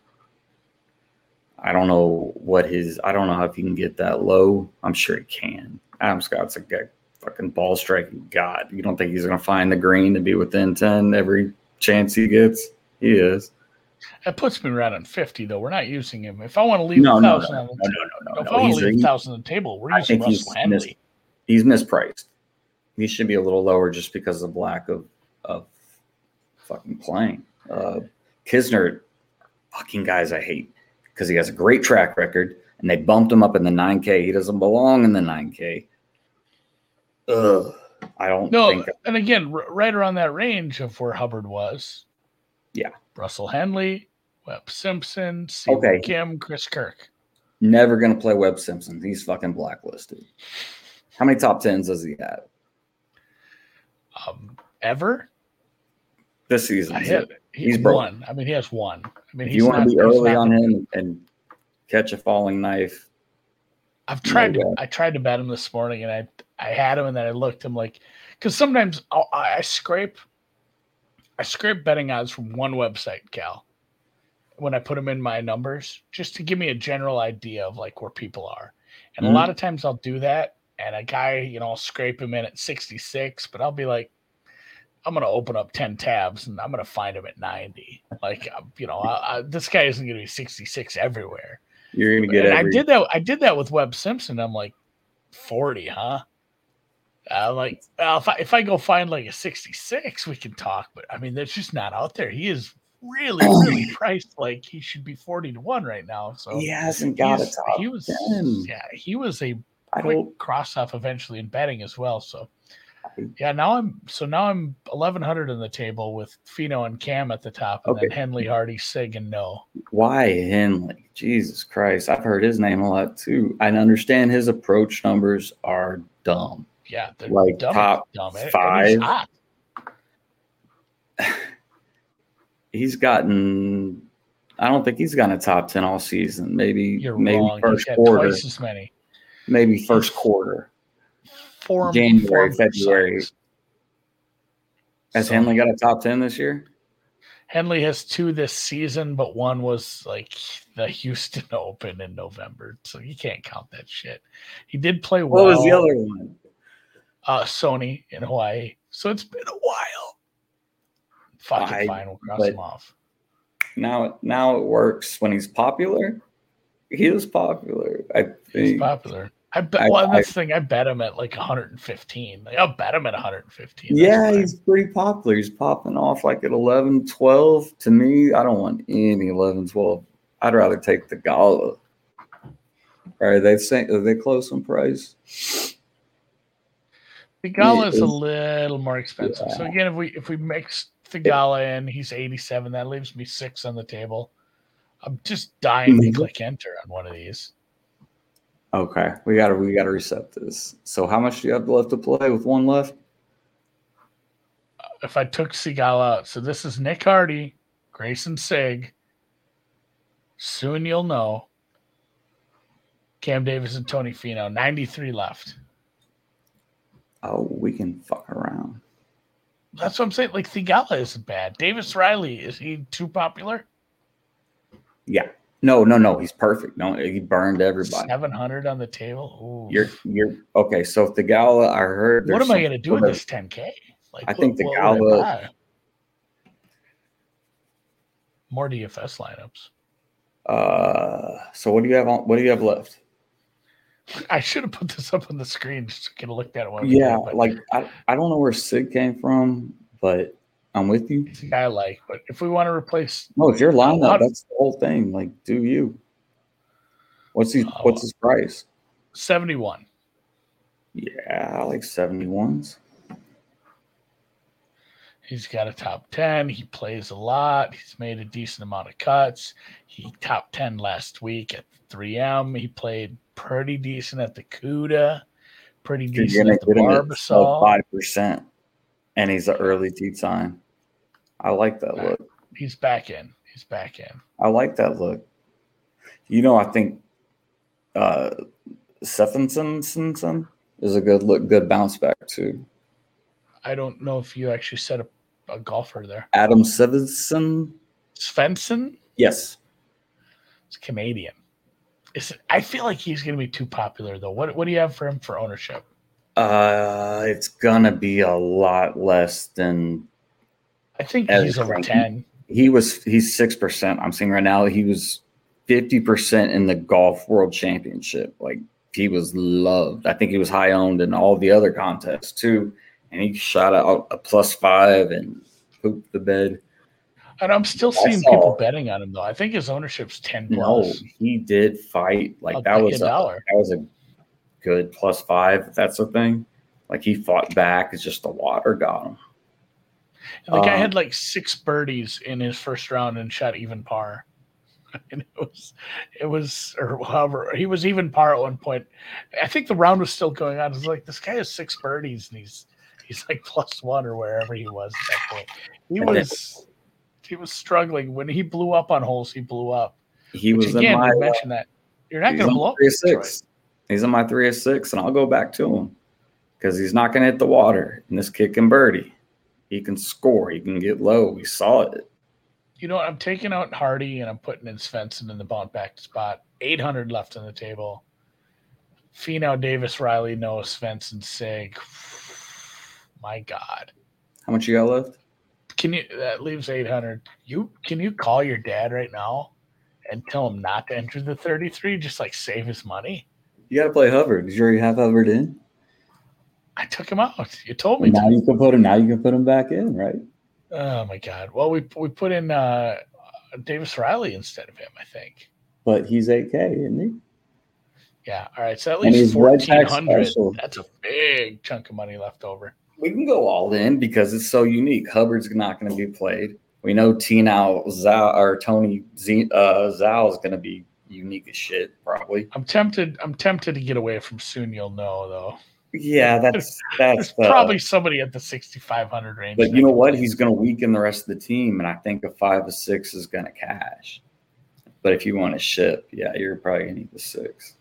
I don't know what his. I don't know if he can get that low. I'm sure he can. Adam Scott's a good fucking ball striking god. You don't think he's gonna find the green to be within ten every chance he gets? He is. That puts me right on fifty, though. We're not using him. If I want to leave No, no, no, no, no, the no, no, if no. I want He's, leave a thousand on the table, we're I think he's missed- he's mispriced. He should be a little lower just because of the lack of of fucking playing. Uh, Kisner, fucking guys, I hate because he has a great track record, and they bumped him up in the nine K. He doesn't belong in the nine K. Ugh, I don't No, think. and again, r- right around that range of where Hubbard was. Yeah. Russell Henley, Webb Simpson, Steve Okay. Kim, Chris Kirk. Never gonna play Webb Simpson. He's fucking blacklisted. How many top tens does he have Um, ever? this season? Hit. He's He's broke. one. I mean, he has one. I mean, you want not, to be early on him and catch a falling knife, I've tried No to. way. I tried to bet him this morning, and I I had him, and then I looked him like because sometimes I'll, I I scrape, I scrape betting odds from one website, Cal. When I put them in my numbers, just to give me a general idea of like where people are, and Mhm. a lot of times I'll do that, and a guy, you know, I'll scrape him in at sixty six, but I'll be like, I'm gonna open up ten tabs, and I'm gonna find him at ninety. Like, uh, you know, I, I, this guy isn't gonna be sixty six everywhere. you're gonna get And every. I did that. I did that with Webb Simpson. I'm like, forty, huh? I'm like, well, if I if I go find like a sixty six, we can talk. But I mean, that's just not out there. He is really, really priced like he should be forty to one right now. So he hasn't got a top he was, 10. yeah, he was a I quick don't. cross off eventually in betting as well. So yeah, now I'm so now I'm eleven hundred on the table with Finau and Cam at the top, and then Henley, Hardy, Sigg, and No. Why Henley? Jesus Christ! I've heard his name a lot too. I understand his approach numbers are dumb. Yeah, they're Like dumb, top dumb. five? hot. He's gotten. I don't think he's gotten a top ten all season. Maybe You're maybe wrong. First quarter. twice as many. Maybe first quarter. Form, January, form February. sucks. Has So, Henley got a top ten this year? Henley has two this season, but one was like the Houston *laughs* Open in November, so you can't count that shit. He did play well. What was the other one? Uh, Sony in Hawaii. So it's been a while. Fucking fine, we'll cross him off. Now, now it works when he's popular. He was popular. I He's popular. I bet. I- well, I- that's the thing. I bet him at like 115. Like, I'll bet him at 115. That's Yeah, he's pretty popular. He's popping off like at 11, 12. To me, I don't want any 11, 12. I'd rather take Theegala. Are they saying are they close on price? Theegala is a little more expensive. So again, if we if we mix Theegala in. He's 87. That leaves me six on the table. I'm just dying to Mhm. click enter on one of these. Okay, we gotta we gotta reset this. So how much do you have left to play with one left? If I took Seagal out, so this is Nick Hardy, Greyson Sigg. Soon you'll know. Cam Davis and Tony Finau, 93 left. Oh, we can fuck around. That's what I'm saying. Like Theegala isn't bad. Davis Riley, is he too popular? Yeah. No, no, no. He's perfect. No, he burned everybody. 700 on the table. Ooh. You're you're okay. So if the gala, I heard. what am I going to do with this 10K? Like, I think the would More DFS lineups. Uh, so what do you have on? What do you have left? I should have put this up on the screen just to get a look at it. Yeah, but like I, I don't know where Sid came from, but I'm with you. it's a guy I like. But if we want to replace, No, it's your lineup. That's the whole thing. Like, do you? What's he? Oh. What's his price? 71. Yeah, I like seventy ones. He's got a top 10. He plays a lot. He's made a decent amount of cuts. He top 10 last week at 3M. He played pretty decent at the CUDA, pretty You're decent at the Barbasol. five percent, and he's an early tea time. I like that look. He's back in. He's back in. I like that look. You know, I think uh Stephenson is a good look, good bounce back too. I don't know if you actually set a, a golfer there. Adam Stevenson, Svensson yes. is Canadian. Is it, I feel like he's going to be too popular though. What what do you have for him for ownership? Uh, it's gonna be a lot less than I think he's over ten. he was. He's six percent. I'm seeing right now. He was fifty percent in the golf world championship. Like he was loved. I think he was high owned in all the other contests too. And he shot out a plus five and pooped the bed. And I'm still seeing saw- people betting on him though. I think his ownership's ten No, plus. he did fight. Like I'll that was a dollar. that was a good plus five. If that's the thing. Like he fought back. It's just the water got him. Guy Um, had like six birdies in his first round and shot even par. *laughs* And it was, it was, or however, he was even par at one point. I think the round was still going on. It's like this guy has six birdies and he's he's like plus one or wherever he was at that point. He was he was struggling when he blew up on holes. He blew up. He Which was again, in my. we mentioned that you're not going to blow up. three six. He's on my three of six, and I'll go back to him because he's not going to hit the water. And this kid can birdie. He can score. He can get low. We saw it. You know, what? I'm taking out Hardy and I'm putting in Svensson in the bounce back spot. 800 left on the table. Finau, Davis, Riley, Noah, Svensson, Sigg. *sighs* My God, How much you got left? Can you? That leaves 800. You can you call your dad right now and tell him not to enter the 33? Just like save his money. You got to play Hubbard. Did you already have Hubbard in? I took him out. You told me Now to. you can put him. Now you can put him back in, right? Oh my God. Well, we we put in uh, Davis Riley instead of him. I think. But he's 8K, isn't he? Yeah. All right. So at least he's 1400. That's a big chunk of money left over. We can go all in because it's so unique. Hubbard's not going to be played. We know Tino Zhao or Tony Z, uh, Zhao is going to be unique as shit, probably. I'm tempted. I'm tempted to get away from soon. You'll know though. Yeah, that's *laughs* that's uh, probably somebody at the 6,500 range. But you know what? He's going to weaken the rest of the team, and I think a five or six is going to cash. But if you want to ship, yeah, you're probably going to need the six.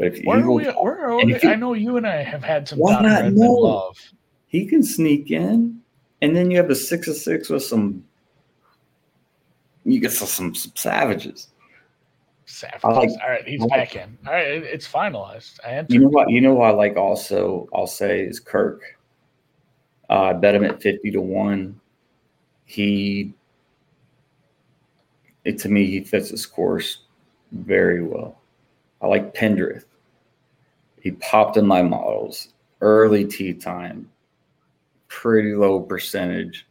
But if Where Eagle, we? Where we? I know you and I have had some Why not? Love. he can sneak in, and then you have a six of six with some. You get some, some, some savages. Savages. Like- All right, he's like- back in. All right, it- it's finalized. I entered. You know what? You know what I like. Also, I'll say is Kirk. Uh, I bet him at fifty to one. He, it to me, he fits his course very well. I like Pendrith. He popped in my models early tea time, pretty low percentage.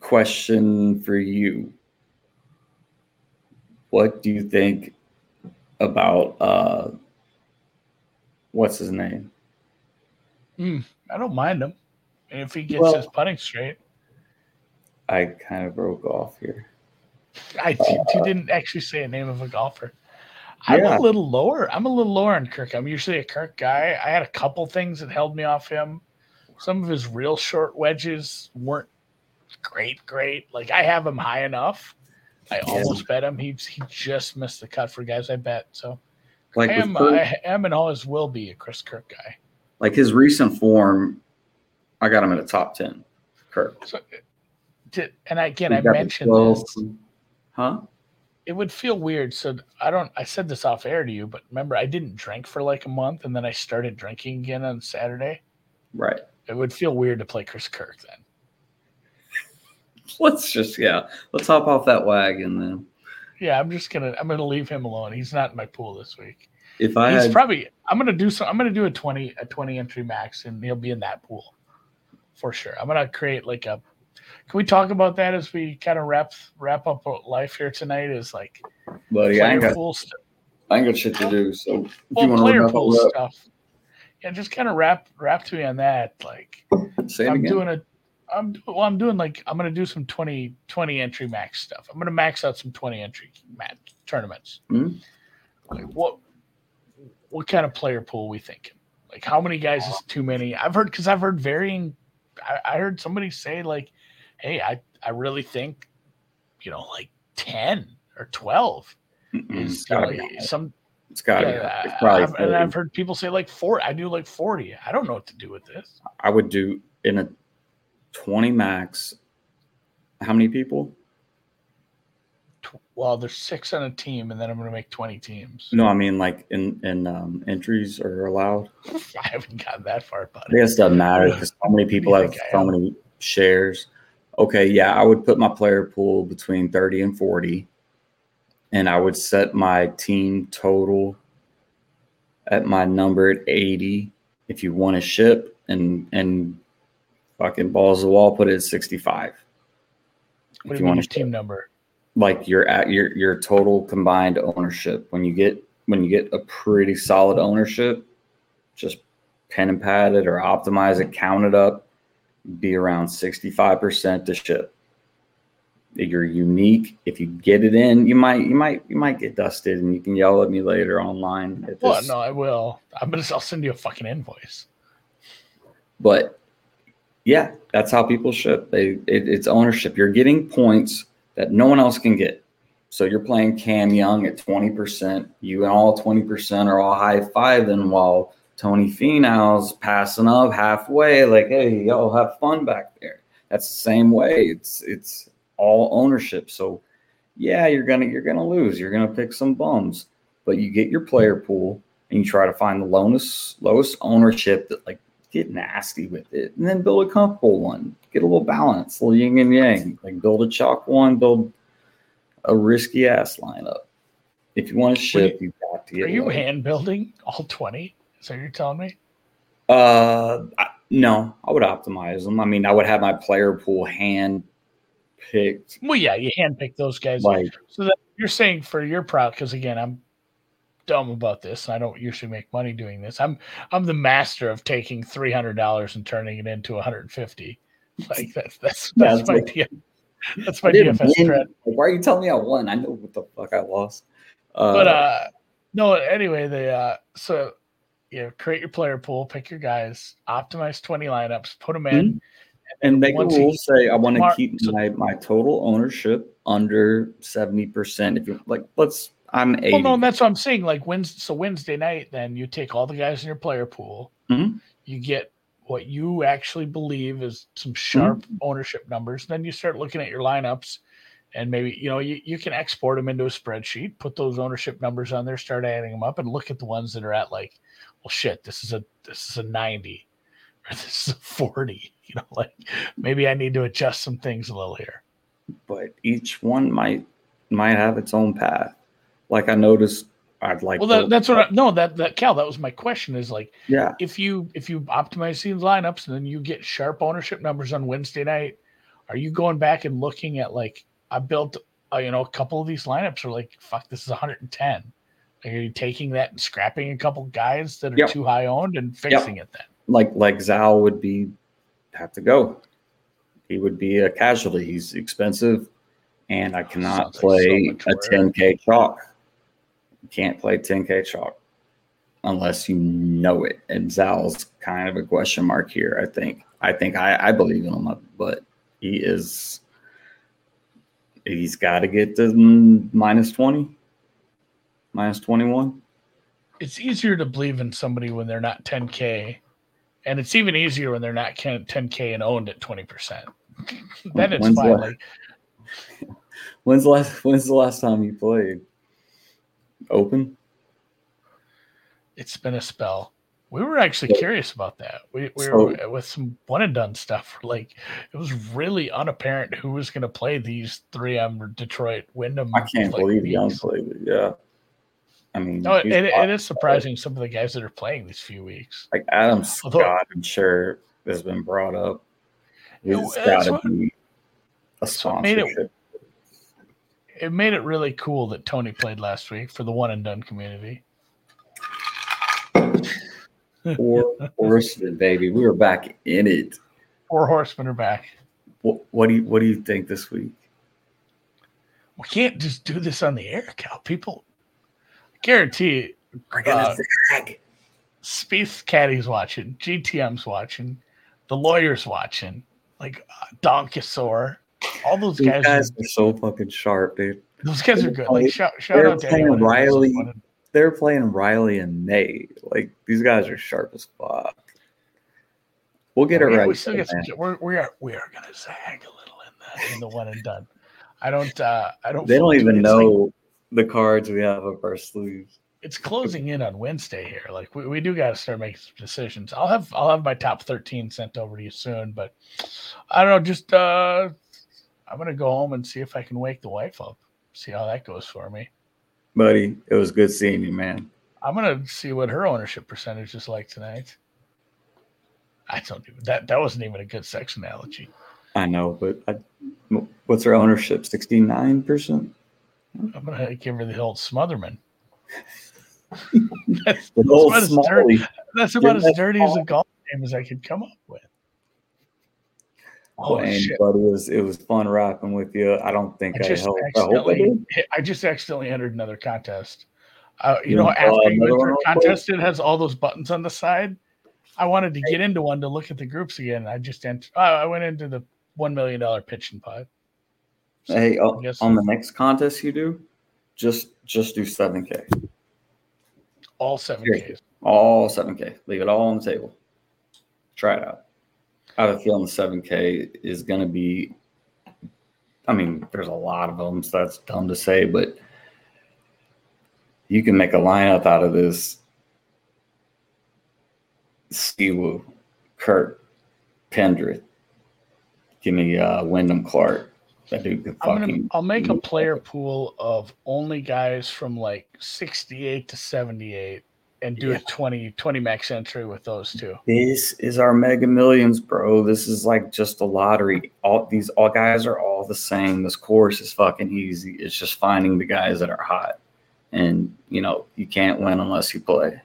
Question for you: What do you think about uh, what's his name? I don't mind him. If he gets Well- his putting straight, I kind of broke off here. I you you didn't actually say a name of a golfer. I'm Yeah. a little lower. I'm a little lower on Kirk. I'm usually a Kirk guy. I had a couple things that held me off him. Some of his real short wedges weren't great, great. Like I have him high enough. I Yeah. almost bet him. He he just missed the cut for guys I bet. So Like I am, Kirk- I am and always will be a Chris Kirk guy. like his recent form, I got him in the top ten. Kirk. So to, and again, I mentioned 12 this. Huh? It would feel weird. So I don't. I said this off air to you, but remember, I didn't drink for like a month, and then I started drinking again on Saturday. Right. It would feel weird to play Chris Kirk then. *laughs* Let's just yeah. Let's hop off that wagon then. Yeah, I'm just gonna. I'm gonna leave him alone. He's not in my pool this week. If I He's had probably. I'm gonna do some. I'm gonna do a twenty a twenty entry max, and he'll be in that pool for sure. I'm gonna create like a. Can we talk about that as we kind of wrap wrap up life here tonight? Is like buddy, I ain't got stuff. I ain't got shit to do. So Well, you want player pool stuff. Yeah, just kind of wrap wrap to me on that. Like say I'm again. doing a. I'm well. I'm doing like I'm gonna do some 20, 20 entry max stuff. I'm gonna max out some twenty entry match tournaments. Mhm. Like what? What kind of player pool we thinking? Like how many guys is too many? I've heard because I've heard varying. I, I heard somebody say like, "Hey, I I really think, you know, like ten or twelve Mm-mm, is gotta know, be. some It's gotta be. yeah, It's probably I've, and I've heard people say like four. I do like forty. I don't know what to do with this. I would do in a 20 max. How many people? Well, there's six on a team, and then I'm going to make twenty teams. No, I mean like in in um, entries are allowed. *laughs* I haven't gotten that far, I guess it doesn't matter because so many people have so many shares. Okay, yeah, I would put my player pool between 30 and 40. And I would set my team total at my number at 80. If you want to ship and and fucking balls the wall, put it at 65. What if do you want your to team number? like your at your your total combined ownership when you get when you get a pretty solid ownership just pen and pad it or optimize it count it up be around 65% to ship you're unique if you get it in you might you might you might get dusted and you can yell at me later online at Well, no, I will. I'm gonna. I'll send you a fucking invoice. but yeah that's how people ship they it, it's ownership you're getting points that no one else can get so you're playing cam young at 20% you and all 20% are all high five. fiving while tony finau's passing up halfway like hey y'all have fun back there. That's the same way. It's it's all ownership. So yeah you're gonna you're gonna lose. You're gonna pick some bums but you get your player pool and you try to find the lowest lowest ownership that like get nasty with it and then build a comfortable one. Get a little balance a little yin and yang. Like build a chalk one build a risky ass lineup. If you want to ship you got to get Are you low. hand building all twenty? What you're telling me? uh I- no i would optimize them i mean i would have my player pool hand picked Well, yeah, you hand pick those guys. like so that you're saying for your proud, because again, I'm dumb about this, and I don't usually make money doing this. I'm I'm the master of taking three hundred dollars and turning it into 150. Like that's that's *laughs* that's my like- that's my DFS threat. Why are you telling me I won? I know what the fuck I lost. Uh, but uh no anyway they uh so you know create your player pool pick your guys optimize 20 lineups put them in Mm-hmm. and make a rule say I want to keep my, my total ownership under seventy percent. If you like, let's I'm eighty. well no and that's what i'm saying like Wednesday, so wednesday night then you take all the guys in your player pool Mhm. you get what you actually believe is some sharp Mm-hmm. ownership numbers then you start looking at your lineups and maybe you know you, you can export them into a spreadsheet put those ownership numbers on there start adding them up and look at the ones that are at like well shit this is a this is a 90 *laughs* or this is a 40 you know like maybe i need to adjust some things a little here but each one might might have its own path. Like I noticed, I'd like. well that, that's what I, no that that cal that was my question is like yeah, if you if you optimize these lineups and then you get sharp ownership numbers on wednesday night are you going back and looking at like i built uh, you know a couple of these lineups are like fuck this is 110 are you taking that and scrapping a couple guys that are Yep. too high owned and fixing it then like like Zal would be have to go. He would be a casualty. He's expensive, and I oh, cannot Sounds like play so a 10K chalk. You can't play 10K chalk unless you know it. And Zal's kind of a question mark here, I think. I think I, I believe in him, but he is he's got to get to minus 20, minus 21. It's easier to believe in somebody when they're not 10K. And it's even easier when they're not 10K and owned at 20%. *laughs* then it's When's fine. the- Like, *laughs* When's the last when's the last time you played? Open? it's been a spell. We were actually curious about that. We, we So- were with some one and done stuff. *laughs* Like it was really unapparent who was going to play these 3M Detroit Wyndham. I can't like, believe Young played it. Yeah. I mean, No, it, it, is surprising some of the guys that are playing these few weeks. like Adam Although- Scott, I'm sure has been brought up. He's got to be a so it made it- It made it really cool that Tony played last week for the one and done community. Four *laughs* horsemen, baby. We were back in it. Four horsemen are back. What, what do you What do you think this week? We can't just do this on the air, Cal. People, guarantee We're Uh, zag. Spieth Caddy's watching, GTM's watching, the lawyer's watching, like uh, Donkasaur. All those These guys, guys are, are so fucking sharp, dude. those guys are good. Like shout, shout They're out playing anyone Riley. They're playing Riley and Nate. Like these guys are sharp as fuck. We'll get it we, right. We still get some, we're, we are we are gonna zag a little in the in the one and done. I don't uh I don't. They don't even it's like- know the cards we have up our sleeves. it's closing in on Wednesday here. Like we, we do got to start making some decisions. I'll have I'll have my top thirteen sent over to you soon, but I don't know. Just uh, I'm gonna go home and see if I can wake the wife up. See how that goes for me. Buddy, it was good seeing you, man. I'm gonna see what her ownership percentage is like tonight. I don't even that that wasn't even a good sex analogy. I know, but I, what's her ownership? Sixty nine percent. I'm gonna give her the old Smotherman. *laughs* that's, that's about as dirty, that's about as dirty as a golf game as I could come up with. Oh and shit! buddy, it was it was fun rapping with you. I don't think I I, just helped. I hope I accidentally. I just accidentally entered another contest. Uh, you You know, after you enter a contest, it has all those buttons on the side. I wanted to get into one to look at the groups again. I just entered. Oh, I went into the one million dollar pitching pod. So, Hey, oh, guess- on the next contest you do, just just do seven k, all seven. Ks. all seven k. Leave it all on the table. Try it out. I have a feeling the seven k is going to be. I mean, there's a lot of them, so that's dumb to say, but you can make a lineup out of this. Si Woo, Kurt, Pendrith. Give me uh, Wyndham Clark. That dude could I'm gonna, I'll make a player pool of only guys from like 68 to 78, and do Yeah. a 20 20 max entry with those two. This is our mega millions, bro. This is like just a lottery. All these all guys are all the same. This course is fucking easy. It's just finding the guys that are hot. And you know, you can't win unless you play.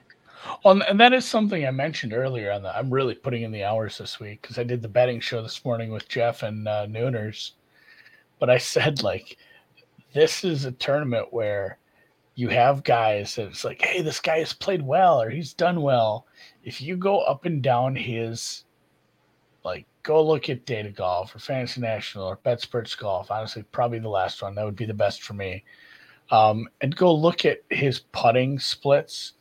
Well, and that is something I mentioned earlier. On the, I'm really putting in the hours this week because I did the betting show this morning with Jeff and uh, Nooners. But I said like, this is a tournament where you have guys that it's like, hey, this guy has played well or he's done well. If you go up and down his, like, go look at Data Golf or Fantasy National or BetSperts Golf. Honestly, probably the last one. That would be the best for me. Um, and go look at his putting splits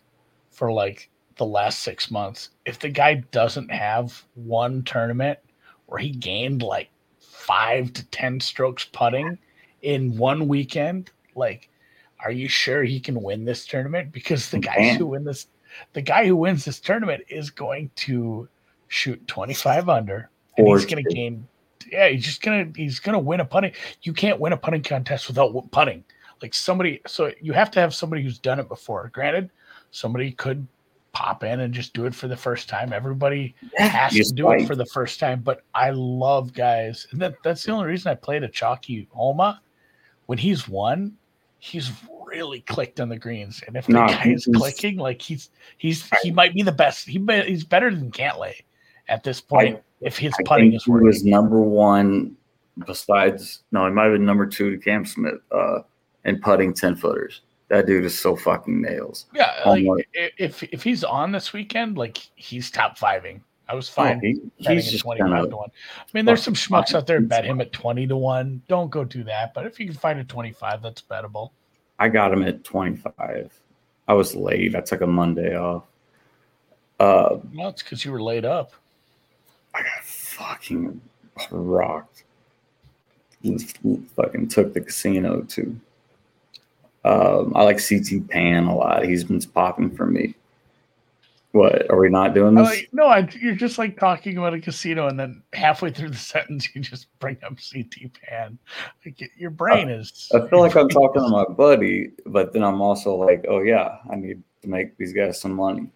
for like the last six months. If the guy doesn't have one tournament where he gained like five to 10 strokes putting in one weekend, like, are you sure he can win this tournament? Because the He guys can. who win this, the guy who wins this tournament is going to shoot 25 under and Or he's going to gain. Yeah, he's just gonna he's gonna win a putting. You can't win a putting contest without putting. Like somebody, so you have to have somebody who's done it before. Granted, somebody could pop in and just do it for the first time. Everybody has to do fight. it for the first time. But I love guys, and that, that's the only reason I played a chalky Homa. When he's won, he's really clicked on the greens, and if the Nah, guy is he's- clicking, like he's he's he might be the best. He be, he's better than Cantlay, at this point. if his I putting think is he was number one besides no, he might have been number two to Cam Smith uh in putting ten footers. That dude is so fucking nails. yeah, Oh, like if if he's on this weekend, like he's top fiving. I was Oh, fine. he, he's just 25 gonna to 1. I mean, there's some schmucks out there bet him at 20 to 1. Don't go do that. But if you can find a 25, that's bettable. I got him at twenty five. I was late. I took a Monday off. Uh Well, it's because you were laid up. I got fucking rocked. Just fucking took the casino too. Um, I like CT Pan a lot. He's been popping for me. What are we not doing this? like, no, I, you're just like talking about a casino, and then halfway through the *laughs* sentence, you just bring up CT Pan. Like, your brain is. I feel like I'm talking to my buddy, but then I'm also like, oh yeah, I need to make these guys some money.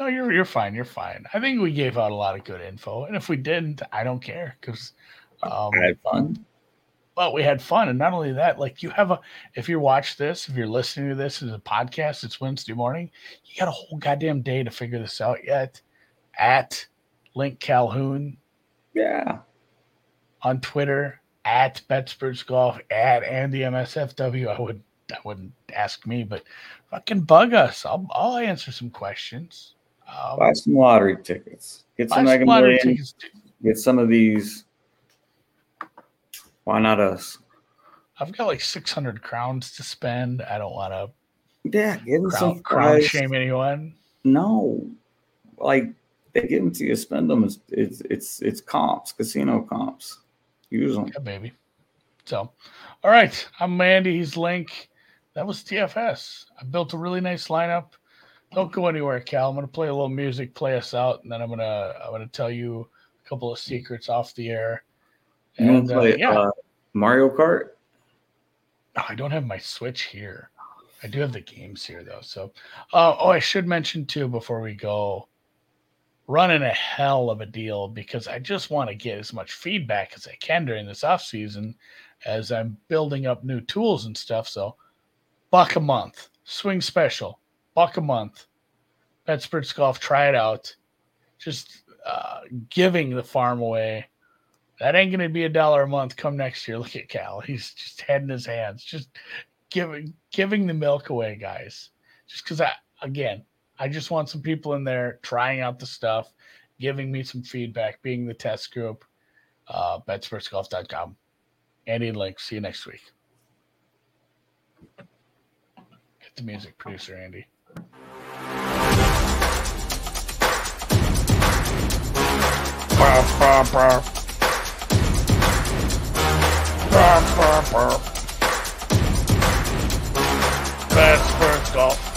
No, you're you're fine. You're fine. I think we gave out a lot of good info, and if we didn't, I don't care because. Um, I had fun. But we had fun and not only that like you have a if you watch this if you're listening to this as a podcast it's wednesday morning you got a whole goddamn day to figure this out yet at link calhoun Yeah. on twitter at betsperts golf at andy msfw i would i wouldn't ask me but fucking bug us i'll, I'll answer some questions um, Buy some lottery tickets. Get some some lottery Million. tickets. Get some of these. Why not us? i've got like 600 crowns to spend i don't want to Yeah, give them crown, some crown shame anyone No, like they give them to you, spend them. It's it's it's, it's comps, casino comps. Use them. Yeah, baby. So, all right. I'm Andy. He's Link. That was TFS. I built a really nice lineup. Don't go anywhere, Cal. I'm gonna play a little music, play us out, and then I'm gonna I'm gonna tell you a couple of secrets off the air. You want And to uh, play yeah, uh, Mario Kart? Oh, I don't have my Switch here. I do have the games here though. So, uh, oh, I should mention too before we go, running a hell of a deal because I just want to get as much feedback as I can during this off season as I'm building up new tools and stuff. So, buck a month, swing special, buck a month. Betsperts Golf, try it out. Just uh, giving the farm away. That ain't gonna be a dollar a month come next year. *laughs* Look at Cal. He's just head in his hands. Just giving giving the milk away, guys. Just because I again, I just want some people in there trying out the stuff, giving me some feedback, being the test group. Uh betspertsgolf.com. Andy and Link. See you next week. Get the music producer, Andy. That's first golf.